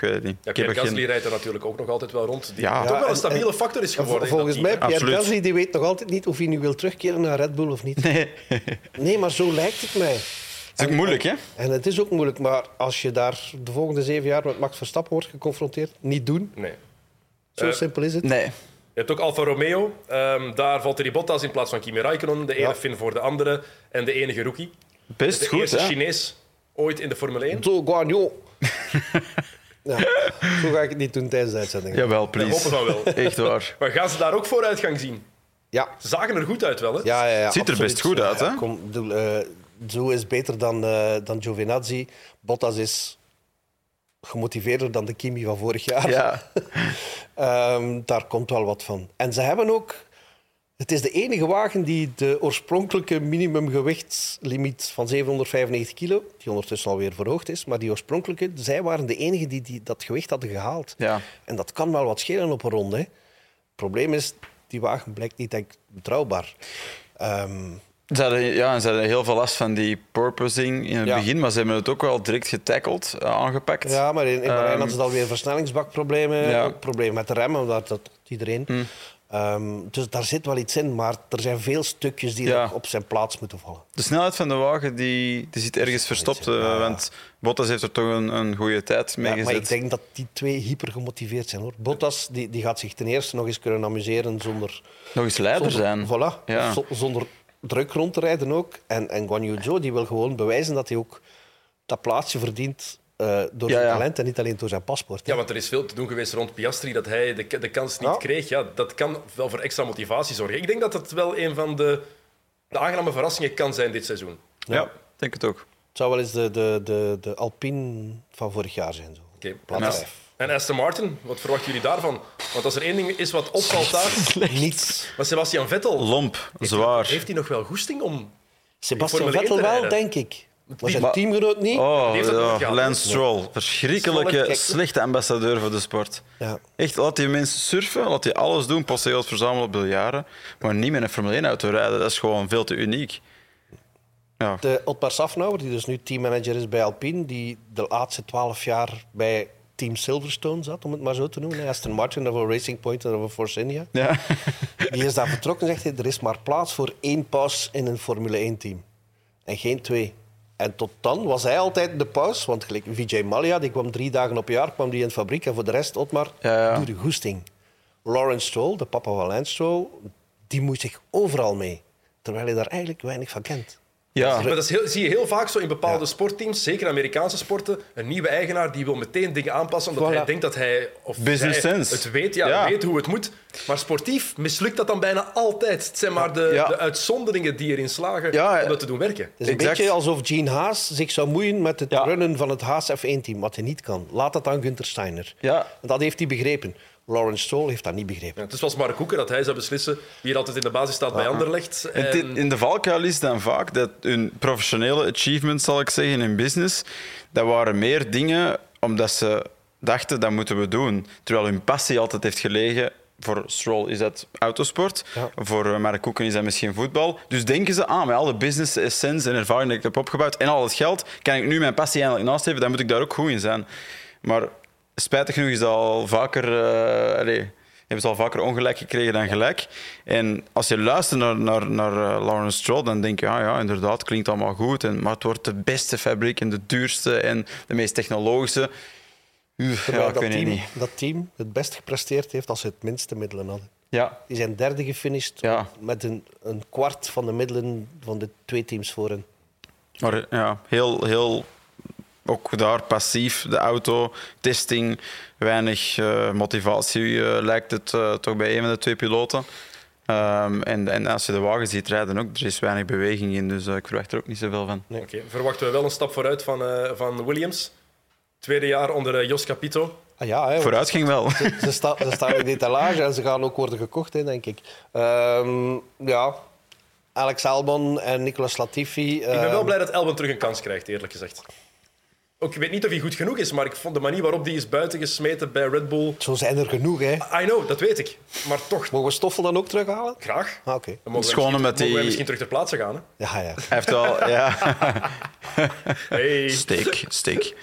Ik weet het niet. Ja, Pierre Gasly geen... rijdt er natuurlijk ook nog altijd wel rond. Die Ja. toch wel en- een stabiele en- factor is En geworden. Volgens mij. Pierre Absoluut. Gasly die weet nog altijd niet of hij nu wil terugkeren naar Red Bull of niet. Nee. Nee, maar zo lijkt het mij. Het is ook moeilijk, hè? En het is ook moeilijk, maar als je daar de volgende zeven jaar met Max Verstappen wordt geconfronteerd, niet doen. Nee. Zo Eh, simpel is het. Nee. Je hebt ook Alfa Romeo. Ehm, daar valt Valtteri Bottas in plaats van Kimi Raikkonen. De ene Ja. Fin voor de andere. En de enige rookie. Best De goed, eerste hè? Chinees ooit in de Formule 1. Zo, Guan Yu. ja, zo ga ik het niet doen tijdens de uitzending. Ja. We Jawel, hopen please. van wel. Echt waar. Maar gaan ze daar ook vooruitgang zien? Ja, Ze zagen er goed uit wel, hè? ja, ja, Ziet er absoluut. best goed uit, Ja, hè? Kom, ik bedoel, eh, zo is beter dan, eh, dan Giovinazzi. Bottas is gemotiveerder dan de Kimi van vorig jaar. Ja. Ehm, daar komt wel wat van. En ze hebben ook... Het is de enige wagen die de oorspronkelijke minimumgewichtslimiet van 795 kilo, die ondertussen alweer verhoogd is, maar die oorspronkelijke, zij waren de enige die, die dat gewicht hadden gehaald. Ja. En dat kan wel wat schelen op een ronde. hè. Het probleem is, die wagen blijkt niet betrouwbaar. Ehm, Ze hadden, ja, ze hadden heel veel last van die purposing in het Ja. begin, maar ze hebben het ook wel direct getackled, eh, aangepakt. ja, maar in, in Bahrein Ehm, hadden ze alweer versnellingsbakproblemen, ja. ook problemen met de remmen, dat, dat iedereen. Ehm, dus daar zit wel iets in, maar er zijn veel stukjes die Ja. op zijn plaats moeten vallen. De snelheid van de wagen die, die zit ergens verstopt, Ja, eh, ja. want Bottas heeft er toch een, een goede tijd mee Ja, maar gezet. ik denk dat die twee hyper gemotiveerd zijn. Hoor. Bottas die, die gaat zich ten eerste nog eens kunnen amuseren zonder, Nog eens leider zonder, zijn. Voilà, zonder druk rond te rijden ook. En, en Guan Yu Zhou die wil gewoon bewijzen dat hij ook dat plaatsje verdient eh, door Ja, zijn ja. talent en niet alleen door zijn paspoort. hè. Ja, want er is veel te doen geweest rond Piastri dat hij de, de kans niet Ja. kreeg. Ja, dat kan wel voor extra motivatie zorgen. Ik denk dat het wel een van de, de aangename verrassingen kan zijn dit seizoen. Ja, ik denk het ook. Het zou wel eens de, de, de, de Alpine van vorig jaar zijn. Zo. Oké, Plaats. En Aston Martin, wat verwachten jullie daarvan? Want als er één ding is wat opvalt daar... Niets. Maar Sebastian Vettel, Lomp, heeft, zwaar. heeft hij nog wel goesting om... Sebastian Formule 1 Vettel te wel, denk ik. Zijn Maar- teamgenoot niet. Oh, heeft ja, gehad, Lance? Stroll. Verschrikkelijke, slechte ambassadeur voor de sport. Ja. Echt, laat die mensen surfen, laat die alles doen, postzegel's verzamelen op biljaren, maar niet met een Formule 1-auto rijden. Dat is gewoon veel te uniek. Ja, De Otmar Safnauer, die dus nu teammanager is bij Alpine, die de laatste twaalf jaar bij Team Silverstone zat, om het maar zo te noemen. Aston Martin, dan voor Racing Point en dan voor Force India. ja. Die is daar vertrokken en zegt hij, er is maar plaats voor één paus in een Formule 1-team. En geen twee. En tot dan was hij altijd de paus, want gelijk Vijay Malia, die kwam drie dagen op jaar, kwam die in de fabriek. En voor de rest, Otmar, Ja, doe de goesting. Lawrence Stroll, de papa van Lance Stroll, die moest zich overal mee. Terwijl hij daar eigenlijk weinig van kent. Ja. Maar dat is heel- zie je heel vaak zo in bepaalde sportteams, zeker Amerikaanse sporten. Een nieuwe eigenaar die wil meteen dingen aanpassen omdat Voilà. hij denkt dat hij of Business zij sense. het weet, ja, Ja. weet hoe het moet. Maar sportief mislukt dat dan bijna altijd. Het zijn maar de, Ja. de uitzonderingen die erin slagen Ja, om dat te doen werken. Het is een Exact. beetje alsof Gene Haas zich zou moeien met het Ja. runnen van het Haas F1-team, wat hij niet kan. Laat dat aan Gunther Steiner. Ja. Dat heeft hij begrepen. Lawrence Stroll heeft dat niet begrepen. Ja, het is zoals Mark Koeken dat hij zou beslissen wie er altijd in de basis staat bij Anderlecht. En- in- in de valkuil is dan vaak dat hun professionele achievements, zal ik zeggen, in business, dat waren meer dingen omdat ze dachten dat moeten we doen. Terwijl hun passie altijd heeft gelegen. Voor Stroll is dat autosport. Ja. Voor eh, Mark Koeken is dat misschien voetbal. Dus denken ze, ah, met alle business essence en ervaring die ik heb opgebouwd en al het geld, kan ik nu mijn passie eindelijk nastreven, dan moet ik daar ook goed in zijn. Maar spijtig genoeg is dat al vaker... eh, allee, hebben ze al vaker ongelijk gekregen dan gelijk. En als je luistert naar, naar, naar eh, Lawrence Stroll, dan denk je, ja, ja, inderdaad, klinkt allemaal goed. En, maar het wordt de beste fabriek en de duurste en de meest technologische. Ja, ik dat, weet team, niet. dat team het best gepresteerd heeft als ze het minste middelen hadden. Ja, Die zijn derde gefinished Ja. met een, een kwart van de middelen van de twee teams voorin. maar ja, heel, heel ook daar passief, de auto, testing, weinig eh, motivatie eh, lijkt het eh, toch bij een van de twee piloten. Ehm, en, en als je de wagen ziet rijden ook, er is weinig beweging in, dus ik verwacht er ook niet zoveel van. Oké, Verwachten we wel een stap vooruit van, eh, van Williams? Tweede jaar onder Jos Capito. Ah ja, hè, Vooruit ging wel. Ze, sta- ze staan in de etalage en ze gaan ook worden gekocht, hè, denk ik. Ehm, ja, Alex Albon en Nicolas Latifi. Ik ben ehm, wel blij dat Elben terug een kans krijgt, eerlijk gezegd. Ook, ik weet niet of hij goed genoeg is, maar ik vond de manier waarop die is buitengesmeten bij Red Bull... Zo zijn er genoeg, hè. I know, dat weet ik. Maar toch, Mogen we Stoffel dan ook terughalen? graag. Ah, oké. Mogen wij die- misschien terug ter plaatse gaan. Hè? Ja, ja. Hij heeft wel, ja. Hey. Steek, steek.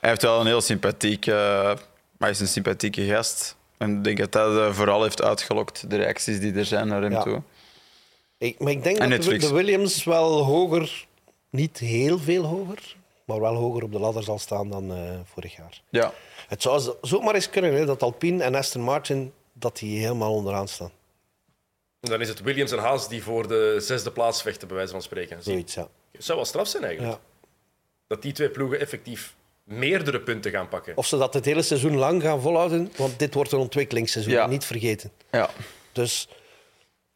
Hij heeft wel een heel sympathieke, uh, hij is een sympathieke gast. En ik denk dat dat uh, vooral heeft uitgelokt, de reacties die er zijn naar hem Ja. toe. Ik, maar ik denk En dat Netflix. de Williams wel hoger, niet heel veel hoger, maar wel hoger op de ladder zal staan dan eh, vorig jaar. Ja. Het zou zo- zomaar eens kunnen hè, dat Alpine en Aston Martin dat die helemaal onderaan staan. En dan is het Williams en Haas die voor de zesde plaats vechten, bij wijze van spreken. Zoiets, ja. Het zou wel straf zijn eigenlijk. ja. Dat die twee ploegen effectief meerdere punten gaan pakken. Of ze dat het hele seizoen lang gaan volhouden, want dit wordt een ontwikkelingsseizoen, Ja. niet vergeten. ja. Dus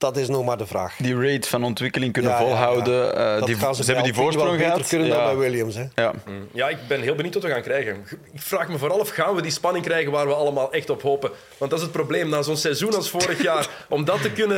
dat is nog maar de vraag. Die rate van ontwikkeling kunnen Ja, ja, ja. volhouden. eh, die, ze bij hebben die voorsprong beter gehad. kunnen ja. dan bij Williams. Hè. Ja. Ja, ik ben heel benieuwd wat we gaan krijgen. Ik vraag me vooral af, gaan we die spanning krijgen waar we allemaal echt op hopen? Want dat is het probleem na zo'n seizoen als vorig jaar. Om dat te kunnen...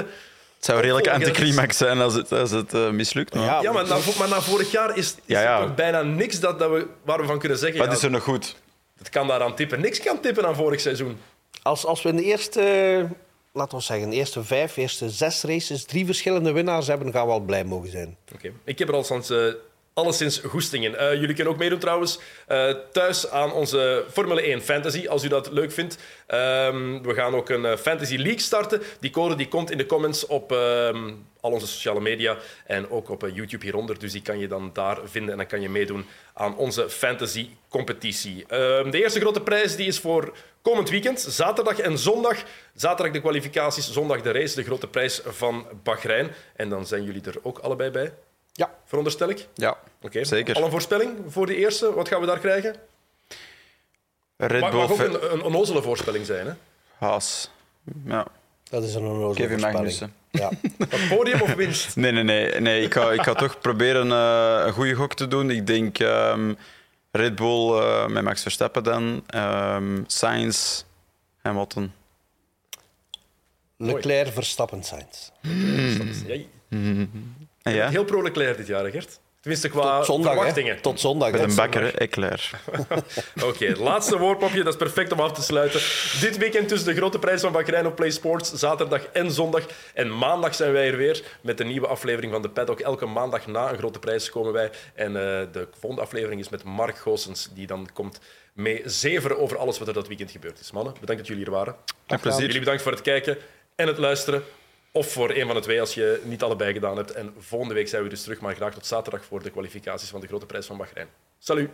Het zou redelijk anticlimax zijn als het, als het eh, mislukt. Maar Ja, Ja, maar na, maar na vorig jaar is, is Ja, ja. er toch bijna niks dat, dat we, waar we van kunnen zeggen... wat ja, is er nog goed? Het kan daaraan tippen. Niks kan tippen aan vorig seizoen. Als, als we in de eerste, laten we zeggen, de eerste vijf, eerste zes races drie verschillende winnaars hebben, gaan we al blij mogen zijn. Oké. Ik heb er al sinds, eh, alleszins goesting in. Eh, jullie kunnen ook meedoen trouwens. eh, thuis aan onze Formule 1 Fantasy, als u dat leuk vindt. Ehm, we gaan ook een Fantasy League starten. Die code die komt in de comments op ehm, al onze sociale media en ook op eh, YouTube hieronder. Dus die kan je dan daar vinden en dan kan je meedoen aan onze Fantasy competitie. Ehm, de eerste grote prijs die is voor komend weekend, zaterdag en zondag. Zaterdag de kwalificaties, zondag de race, de grote prijs van Bahrein. En dan zijn jullie er ook allebei bij. Ja, Veronderstel ik? Ja, Oké. zeker. Al een voorspelling voor de eerste? Wat gaan we daar krijgen? Red Mag, Bull, mag ook een, een onnozele voorspelling zijn. Hè? Haas. Ja. dat is een onnozele Kevin voorspelling. Magnussen. Ja. Wat podium of winst? Nee, nee, nee. nee ik, ga, ik ga toch proberen eh, een goede gok te doen. Ik denk ehm, Red Bull eh, met Max Verstappen dan. ehm Sainz, Hamilton. Leclerc, Verstappen, Sainz. Ja, je En bent ja? heel pro-Leclerc dit jaar, Gert. Tenminste, qua Tot zondag, verwachtingen. hè. Tot zondag. Met een bakker? Eclair. Oké, laatste woordmopje. Dat is perfect om af te sluiten. Dit weekend dus de grote prijs van Bahrein op Play Sports. Zaterdag en zondag. En maandag zijn wij er weer met een nieuwe aflevering van de Paddock. Elke maandag na een grote prijs komen wij. En eh, de volgende aflevering is met Mark Goossens, die dan komt mee zeveren over alles wat er dat weekend gebeurd is. Mannen, bedankt dat jullie er waren. Met plezier. Jullie bedankt voor het kijken en het luisteren. Of voor een van de twee als je niet allebei gedaan hebt. En volgende week zijn we dus terug, maar graag tot zaterdag voor de kwalificaties van de Grote Prijs van Bahrein. Salut!